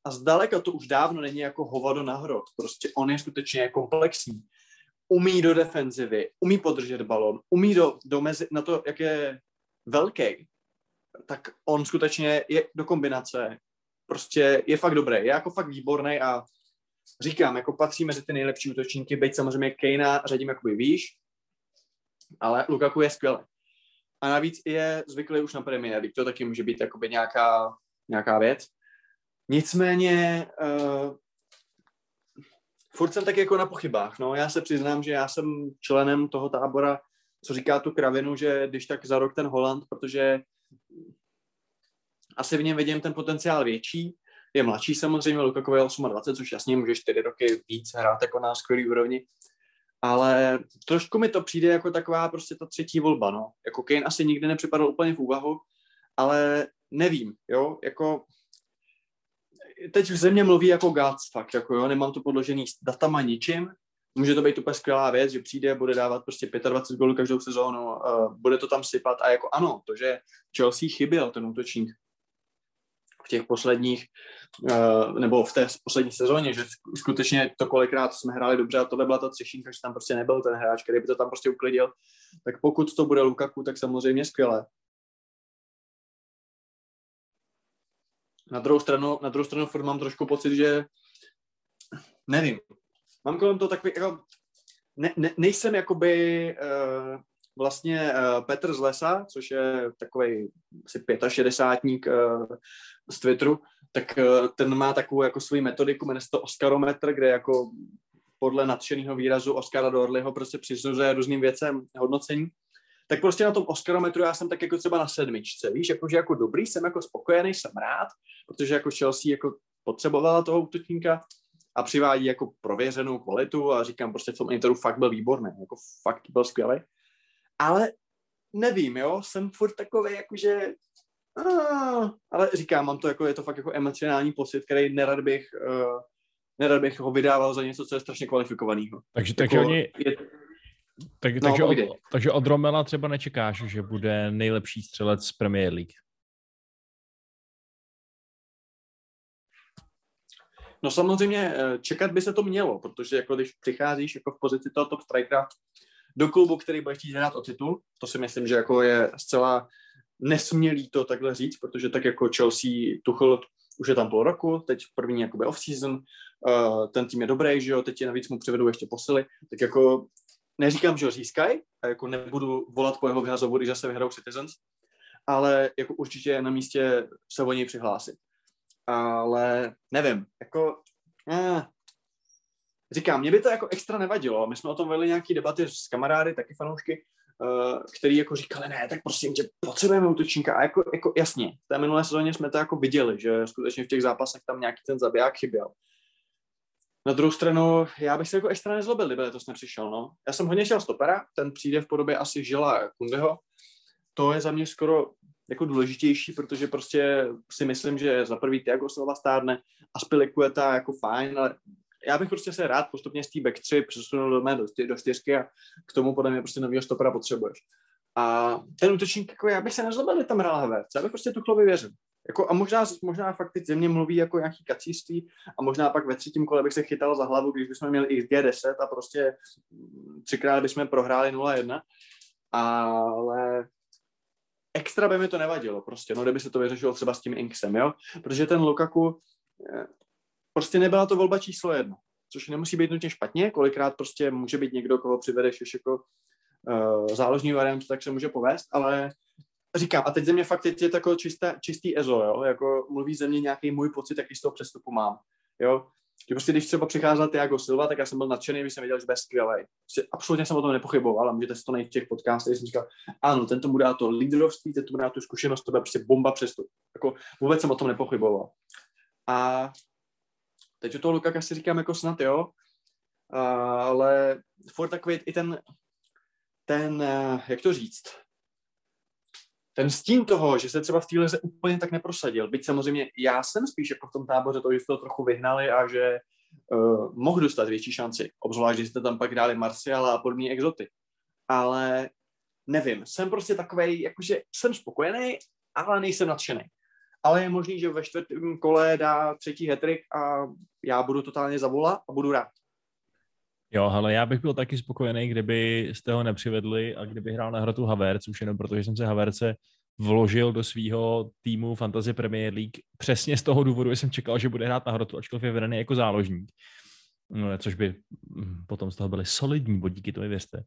a zdaleka to už dávno není jako hovado na hrot. Prostě on je skutečně komplexní. Umí do defenzivy, umí podržet balon, umí do, do mezi, na to, jak je velký, tak on skutečně je do kombinace. Prostě je fakt dobrý, je jako fakt výborný a říkám, jako patří mezi ty nejlepší útočníky, byť samozřejmě Kejna řadím jakoby výš, ale Lukaku je skvělý. A navíc je zvyklý už na League, to taky může být jakoby nějaká, nějaká věc. Nicméně uh, furt jsem tak jako na pochybách. No. Já se přiznám, že já jsem členem toho tábora, co říká tu kravinu, že když tak za rok ten Holand, protože asi v něm vidím ten potenciál větší. Je mladší samozřejmě, Lukaku je 28, což jasně může 4 roky víc hrát jako na skvělý úrovni. Ale trošku mi to přijde jako taková prostě ta třetí volba, no. Jako Kane asi nikdy nepřipadl úplně v úvahu, ale nevím, jo, jako teď v země mluví jako Gats, fakt, jako jo, nemám to podložený s datama ničím, může to být úplně skvělá věc, že přijde, bude dávat prostě 25 gólů každou sezónu, uh, bude to tam sypat a jako ano, to, že Chelsea chyběl ten útočník v těch posledních, uh, nebo v té poslední sezóně, že skutečně to kolikrát jsme hráli dobře a tohle byla ta třešínka, že tam prostě nebyl ten hráč, který by to tam prostě uklidil, tak pokud to bude Lukaku, tak samozřejmě skvěle. Na druhou stranu, na druhou stranu furt mám trošku pocit, že nevím, mám kolem toho takový, jako, ne, ne, nejsem jakoby uh, vlastně uh, Petr z Lesa, což je takový asi 65 uh, z Twitteru, tak uh, ten má takovou jako svoji metodiku, jmenuje se to Oscarometr, kde jako podle nadšeného výrazu Oscara Dorleyho prostě přisuzuje různým věcem hodnocení. Tak prostě na tom Oscarometru já jsem tak jako třeba na sedmičce, víš, jakože jako dobrý, jsem jako spokojený, jsem rád, protože jako Chelsea jako potřebovala toho útočníka, a přivádí jako prověřenou kvalitu a říkám prostě v tom Interu fakt byl výborný, jako fakt byl skvělý. Ale nevím, jo, jsem furt takový jakože ale říkám, mám to jako, je to fakt jako emocionální pocit, který nerad bych, uh, nerad bych ho vydával za něco, co je strašně kvalifikovaného. Takže, jako, oni, je, tak, no, takže, od, takže od Romela třeba nečekáš, že bude nejlepší střelec z Premier League? No samozřejmě eh, čekat by se to mělo, protože jako když přicházíš jako v pozici toho top strikera do klubu, který bude chtít hrát o titul, to si myslím, že jako je zcela nesmělý to takhle říct, protože tak jako Chelsea Tuchel už je tam půl roku, teď první jakoby off-season, uh, ten tým je dobrý, že jo, teď je navíc mu přivedou ještě posily, tak jako neříkám, že ho získají, a jako nebudu volat po jeho vyhazovu, když zase vyhrajou Citizens, ale jako určitě je na místě se o něj přihlásit. Ale nevím, jako, eh, říkám, mě by to jako extra nevadilo, my jsme o tom vedli nějaký debaty s kamarády, taky fanoušky, uh, který jako říkali, ne, tak prosím tě, potřebujeme útočníka. A jako, jako jasně, v té minulé sezóně jsme to jako viděli, že skutečně v těch zápasech tam nějaký ten zabiják chyběl. Na druhou stranu, já bych se jako extra nezlobil, kdyby to nepřišel, no. Já jsem hodně chtěl stopera, ten přijde v podobě asi Žila Kundeho, to je za mě skoro jako důležitější, protože prostě si myslím, že za prvý Tiago Silva stárne a Spilikueta jako fajn, ale já bych prostě se rád postupně z té back 3 přesunul do, mé, do, do čtyřky a k tomu podle mě prostě nového stopera potřebuješ. A ten útočník, jako já bych se nezlobil, tam hrál Havertz, já bych prostě tu chlovi věřil. Jako, a možná, možná fakt teď země mluví jako nějaký kacíství a možná pak ve třetím kole bych se chytal za hlavu, když bychom měli XG 10 a prostě třikrát bychom prohráli 0-1. Ale extra by mi to nevadilo prostě, no kdyby se to vyřešilo třeba s tím Inksem, jo, protože ten Lukaku eh, prostě nebyla to volba číslo jedno, což nemusí být nutně špatně, kolikrát prostě může být někdo, koho přivedeš ještě jako uh, záložní variant, tak se může povést, ale říkám, a teď ze mě fakt je, je takový čisté, čistý ezo, jo, jako mluví ze mě nějaký můj pocit, jaký z toho přestupu mám, jo, že prostě když třeba přicházel Tiago Silva, tak já jsem byl nadšený, když jsem viděl, že bude skvělý. Prostě absolutně jsem o tom nepochyboval a můžete si to najít v těch podcastech, jsem říkal, ano, ten tomu dá to lídrovství, ten tomu dá tu zkušenost, to bude prostě bomba přestup. Jako vůbec jsem o tom nepochyboval. A teď u toho Lukaka si říkám jako snad, jo, ale furt takový i ten, ten, eh, jak to říct, ten stín toho, že se třeba v té lize úplně tak neprosadil, byť samozřejmě já jsem spíš jako v tom táboře to, že to trochu vyhnali a že uh, mohl dostat větší šanci, obzvlášť, že jste tam pak dali Marciala a podobné exoty. Ale nevím, jsem prostě takový, jakože jsem spokojený, ale nejsem nadšený. Ale je možný, že ve čtvrtém kole dá třetí hetrik a já budu totálně zavolat a budu rád. Jo, ale já bych byl taky spokojený, kdyby jste ho nepřivedli a kdyby hrál na hrotu Havertz, už jenom protože jsem se Haverce vložil do svého týmu Fantasy Premier League přesně z toho důvodu, že jsem čekal, že bude hrát na hrotu, ačkoliv je vedený jako záložník. No, což by hm, potom z toho byly solidní bodíky, to mi věřte.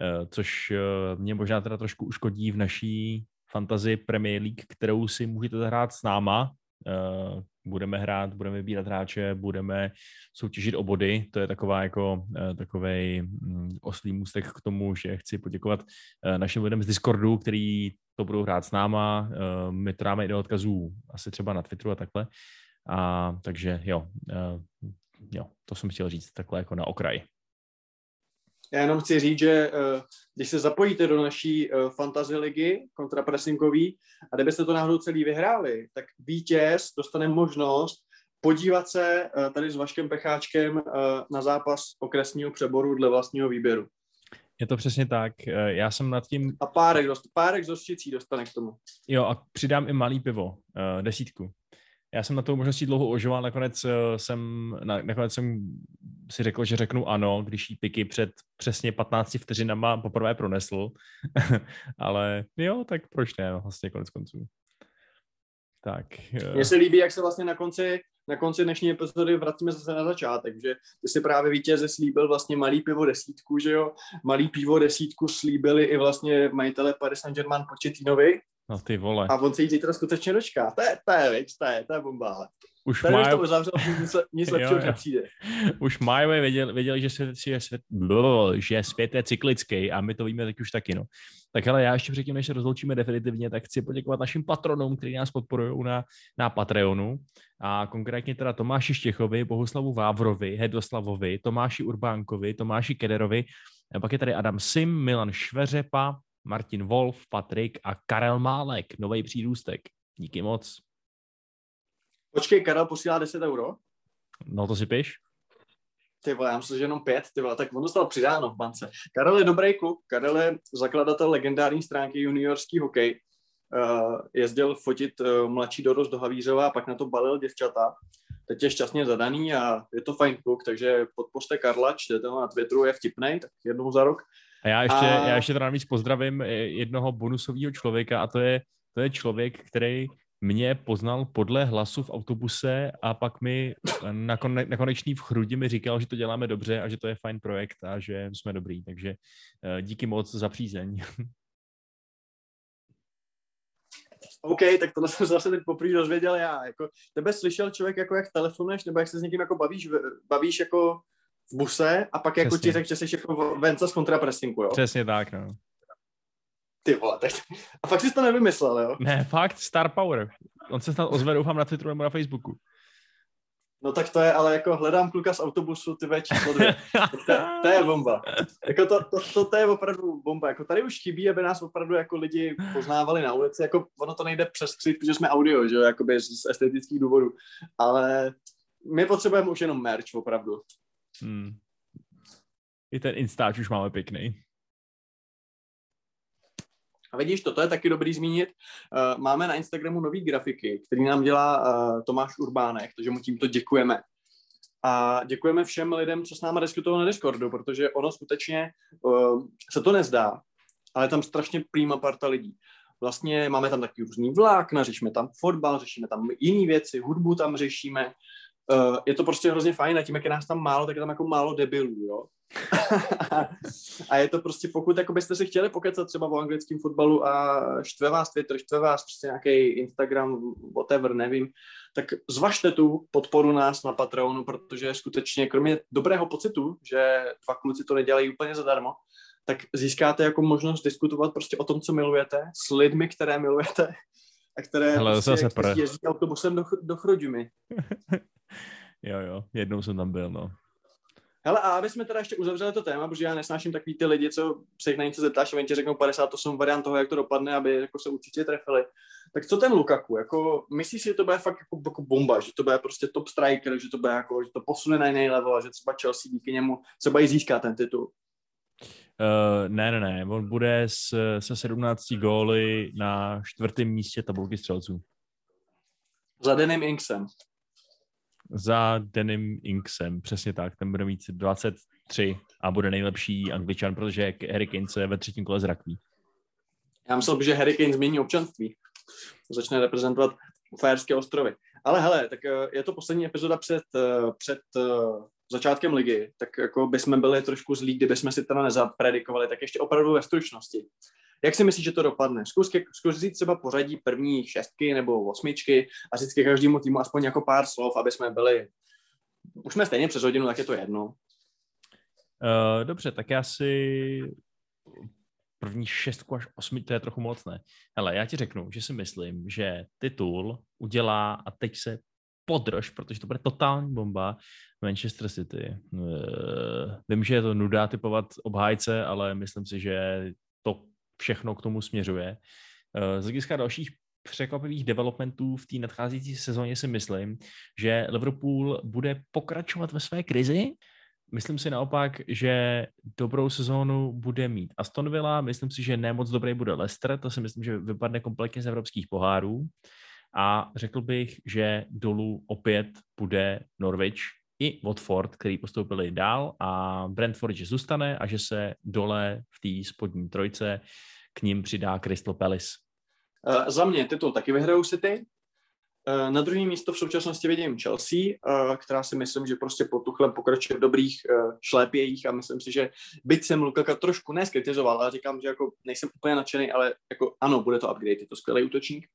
Eh, což eh, mě možná teda trošku uškodí v naší fantasy Premier League, kterou si můžete zahrát s náma. Eh, budeme hrát, budeme vybírat hráče, budeme soutěžit o body. To je taková jako takový hm, oslý můstek k tomu, že chci poděkovat našim lidem z Discordu, který to budou hrát s náma. My to dáme i do odkazů asi třeba na Twitteru a takhle. A takže jo, jo, to jsem chtěl říct takhle jako na okraj. Já jenom chci říct, že eh, když se zapojíte do naší uh, fantasy ligy kontrapressingový a kdybyste to náhodou celý vyhráli, tak vítěz dostane možnost podívat se uh, tady s Vaškem Pecháčkem na zápas okresního přeboru dle vlastního výběru. Je to přesně tak. Já jsem nad tím... A párek, dost, párek z dostane k tomu. Jo, a přidám i malý pivo, desítku já jsem na to možností dlouho ožoval, nakonec eh, jsem, nakonec jsem si řekl, že řeknu ano, když jí piky před přesně 15 vteřinama poprvé pronesl, *laughs* ale jo, tak proč ne, vlastně konec konců. Tak. Eh. Mně se líbí, jak se vlastně na konci, na konci dnešní epizody vracíme zase na začátek, že ty si právě vítěze slíbil vlastně malý pivo desítku, že jo? Malý pivo desítku slíbili i vlastně majitele Paris Saint-Germain Početínovi, No ty vole. A on se jí zítra skutečně dočká. To je, to je, víc, to je, to je bomba. Už Tady to uzavřel, nic, nic *laughs* lepšího nepřijde. Už Majové věděli, věděli, že svět, že, svět, že svět je cyklický a my to víme teď už taky, no. Tak ale já ještě předtím, než se rozloučíme definitivně, tak chci poděkovat našim patronům, kteří nás podporují na, na Patreonu. A konkrétně teda Tomáši Štěchovi, Bohuslavu Vávrovi, Hedoslavovi, Tomáši Urbánkovi, Tomáši Kederovi, a pak je tady Adam Sim, Milan Šveřepa, Martin Wolf, Patrik a Karel Málek, nový přírůstek. Díky moc. Počkej, Karel posílá 10 euro? No to si piš. Ty vole, já myslím, že jenom pět, ty vole, tak on dostal přidáno v bance. Karel je dobrý kluk, Karel je zakladatel legendární stránky juniorský hokej. Uh, jezdil fotit uh, mladší dorost do Havířova a pak na to balil děvčata. Teď je šťastně zadaný a je to fajn kluk, takže podpořte Karla, čtěte ho na Twitteru, je vtipnej, tak jednou za rok a já ještě, a... já ještě teda navíc pozdravím eh, jednoho bonusového člověka a to je, to je člověk, který mě poznal podle hlasu v autobuse a pak mi na, kon, na konečný v chrudi mi říkal, že to děláme dobře a že to je fajn projekt a že jsme dobrý. Takže eh, díky moc za přízeň. *laughs* OK, tak tohle jsem zase teď poprvé dozvěděl já. Jako, tebe slyšel člověk, jako jak telefonuješ, nebo jak se s někým jako bavíš, bavíš jako v buse a pak Přesně. jako ti řekl, že jsi jako Vence z kontrapressingu, jo? Přesně tak, no. Ty vole, tak... A fakt jsi to nevymyslel, jo? Ne, fakt, Star Power. On se snad ozve, doufám, na Twitteru nebo na Facebooku. No tak to je, ale jako hledám kluka z autobusu, ty číslo dvě. *laughs* to, to, je bomba. Jako to, to, to, to, je opravdu bomba. Jako tady už chybí, aby nás opravdu jako lidi poznávali na ulici. Jako ono to nejde přes křik, protože jsme audio, že jo, jakoby z, z estetických důvodů. Ale my potřebujeme už jenom merch, opravdu. Hmm. I ten Instač už máme pěkný. A vidíš, toto je taky dobrý zmínit. Uh, máme na Instagramu nový grafiky, který nám dělá uh, Tomáš Urbánek, takže mu tímto děkujeme. A děkujeme všem lidem, co s náma diskutovali na Discordu, protože ono skutečně uh, se to nezdá, ale je tam strašně prýma parta lidí. Vlastně máme tam taky různý vlákna, řešíme tam fotbal, řešíme tam jiné věci, hudbu tam řešíme, uh, je to prostě hrozně fajn a tím, jak je nás tam málo, tak je tam jako málo debilů, jo. *laughs* a je to prostě, pokud jako byste si chtěli pokecat třeba o anglickém fotbalu a štve vás Twitter, štve vás prostě nějaký Instagram, whatever, nevím, tak zvažte tu podporu nás na Patreonu, protože skutečně kromě dobrého pocitu, že dva kluci to nedělají úplně zadarmo, tak získáte jako možnost diskutovat prostě o tom, co milujete, s lidmi, které milujete a které Hele, prostě, zase jezdí autobusem do, do Chrudimi. *laughs* jo, jo, jednou jsem tam byl, no. Hele, a aby jsme teda ještě uzavřeli to téma, protože já nesnáším takový ty lidi, co se jich na něco zeptáš a oni ti řeknou 58 variant toho, jak to dopadne, aby jako se určitě trefili. Tak co ten Lukaku? Jako, myslíš si, že to bude fakt jako, jako bomba, že to bude prostě top striker, že to bude jako, že to posune na jiný level a že třeba Chelsea díky němu třeba i získá ten titul? Uh, ne, ne, ne, on bude s, se 17 góly na čtvrtém místě tabulky střelců. Za Denim Inksem. Za Denim Inksem, přesně tak. Ten bude mít 23 a bude nejlepší angličan, protože Harry Kane se ve třetím kole zrakví. Já myslel, že Harry Kane změní občanství. Začne reprezentovat Fajerské ostrovy. Ale hele, tak eh, je to poslední epizoda před, eh, před začátkem ligy, tak jako bychom byli trošku zlí, kdyby jsme si teda nezapredikovali, tak ještě opravdu ve stručnosti. Jak si myslíš, že to dopadne? Zkus, zkus říct třeba pořadí první šestky nebo osmičky a říct ke každému týmu aspoň jako pár slov, aby jsme byli... Už jsme stejně přes hodinu, tak je to jedno. Uh, dobře, tak já si první šestku až osmi, to je trochu moc, ne? Já ti řeknu, že si myslím, že titul udělá a teď se podrž, protože to bude totální bomba Manchester City. Uh, vím, že je to nuda typovat obhájce, ale myslím si, že to všechno k tomu směřuje. Uh, z hlediska dalších překvapivých developmentů v té nadcházející sezóně si myslím, že Liverpool bude pokračovat ve své krizi, Myslím si naopak, že dobrou sezónu bude mít Aston Villa, myslím si, že nemoc dobrý bude Leicester, to si myslím, že vypadne kompletně z evropských pohárů a řekl bych, že dolů opět bude Norwich i Watford, který postoupili dál a Brentford, že zůstane a že se dole v té spodní trojce k ním přidá Crystal Palace. Uh, za mě titul taky vyhrajou City, Eh, na druhé místo v současnosti vidím Chelsea, eh, která si myslím, že prostě po Tuchlem pokračuje v dobrých šlépějích a myslím si, že byť jsem Lukaka trošku neskritizoval, ale říkám, že jako nejsem úplně nadšený, ale jako ano, bude to upgrade, je to skvělý útočník.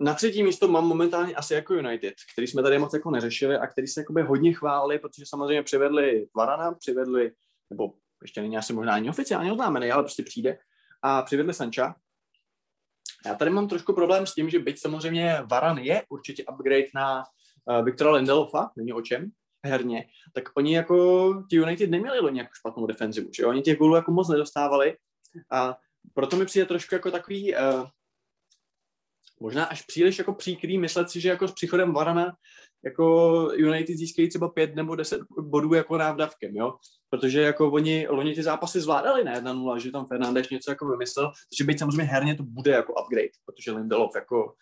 Na třetí místo mám momentálně asi jako United, který jsme tady moc jako neřešili a který se jakoby hodně chválili, protože samozřejmě přivedli Varana, přivedli, nebo ještě není asi možná ani oficiálně oznámený, ale prostě přijde, a přivedli Sancha, já tady mám trošku problém s tím, že byť samozřejmě Varan je určitě upgrade na uh, Viktora Lindelofa, není o čem, herně, tak oni jako ti United neměli loni jako špatnou defenzivu, že oni těch gólů jako moc nedostávali a proto mi přijde trošku jako takový uh, možná až příliš jako příkrý myslet si, že jako s příchodem Varana jako United získají třeba pět nebo deset bodů jako návdavkem, jo? Protože jako oni loni ty zápasy zvládali na 1-0, že tam Fernandeš něco jako vymyslel, že být samozřejmě herně to bude jako upgrade, protože Lindelof jako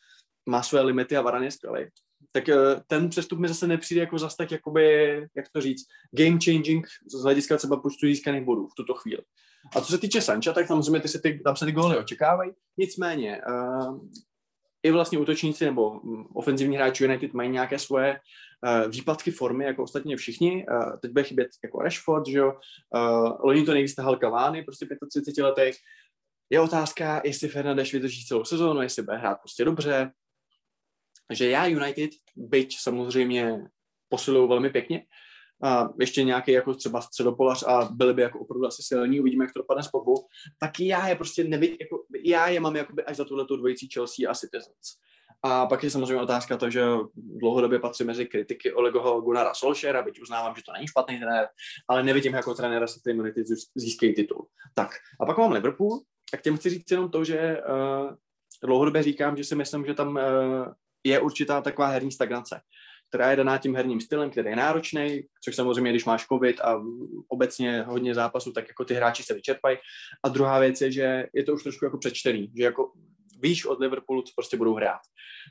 má své limity a Varan je skvělý. Tak eh, ten přestup mi zase nepřijde jako zase tak jakoby, jak to říct, game changing z hlediska třeba počtu získaných bodů v tuto chvíli. A co se týče Sancha, tak samozřejmě ty se ty, tam se ty góly očekávají. Nicméně, uh, i vlastně útočníci nebo mm, ofenzivní hráči United mají nějaké svoje uh, výpadky formy, jako ostatně všichni. Uh, teď bude chybět jako Rashford, že jo. Uh, loni to nejvíc tahal Cavani, prostě 35 letech. Je otázka, jestli Fernandes vydrží celou sezónu, jestli bude hrát prostě dobře. že já United, byť samozřejmě posilují velmi pěkně, a ještě nějaký jako třeba středopolař a byli by jako opravdu asi silní, uvidíme, jak to dopadne s Pogbou, tak já je prostě nevidím, jako, já je mám jakoby až za tuhletu dvojicí Chelsea a Citizens. A pak je samozřejmě otázka to, že dlouhodobě patří mezi kritiky Olegoho Gunnara Solskjaera, byť uznávám, že to není špatný trenér, ale nevidím jako trenéra se kterým United získají titul. Tak, a pak mám Liverpool, a k těm chci říct jenom to, že uh, dlouhodobě říkám, že si myslím, že tam uh, je určitá taková herní stagnace která je daná tím herním stylem, který je náročný, což samozřejmě, když máš covid a obecně hodně zápasů, tak jako ty hráči se vyčerpají. A druhá věc je, že je to už trošku jako přečtený, že jako víš od Liverpoolu, co prostě budou hrát.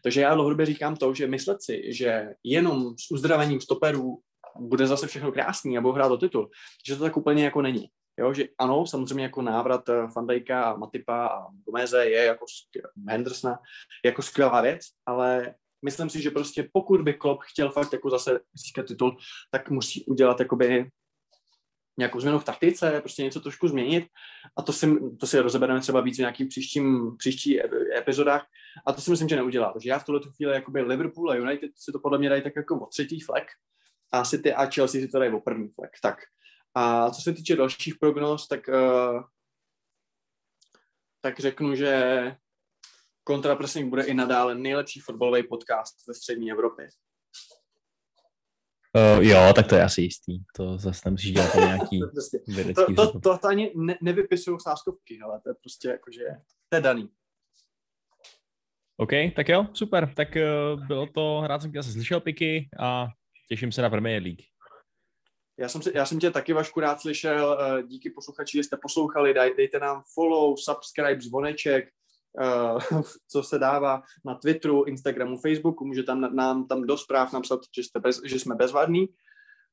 Takže já dlouhodobě říkám to, že myslet si, že jenom s uzdravením stoperů bude zase všechno krásný a budou hrát o titul, že to tak úplně jako není. Jo, že ano, samozřejmě jako návrat Fandajka a Matipa a Gomeze je jako Hendersona jako skvělá věc, ale myslím si, že prostě pokud by Klopp chtěl fakt jako zase získat titul, tak musí udělat jakoby nějakou změnu v taktice, prostě něco trošku změnit a to si, to si rozebereme třeba víc v nějakých příštím, příští epizodách a to si myslím, že neudělá. Takže já v tuhle chvíli jakoby Liverpool a United si to podle mě dají tak jako o třetí flek a City a Chelsea si to dají o první flek. Tak. A co se týče dalších prognóz, tak, uh, tak řeknu, že Kontrapressing bude i nadále nejlepší fotbalový podcast ve střední Evropě. Uh, jo, tak to je asi jistý. To zase nemusíš dělat nějaký *laughs* prostě, to, to, to, to, to, ani ne, nevypisují sáskovky, ale to je prostě jakože, to je daný. OK, tak jo, super. Tak uh, bylo to, rád jsem tě zase slyšel piky a těším se na Premier League. Já jsem, já jsem tě taky, Vašku, rád slyšel. Eh, díky posluchači, že jste poslouchali. Daj, dejte nám follow, subscribe, zvoneček, *laughs* co se dává na Twitteru, Instagramu, Facebooku. Můžete tam, nám tam do zpráv napsat, že, jste bez, že jsme bezvadní.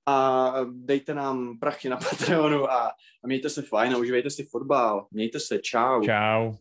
A dejte nám prachy na *laughs* Patreonu a, a mějte se fajn a užívejte si fotbal. Mějte se. Čau. Čau.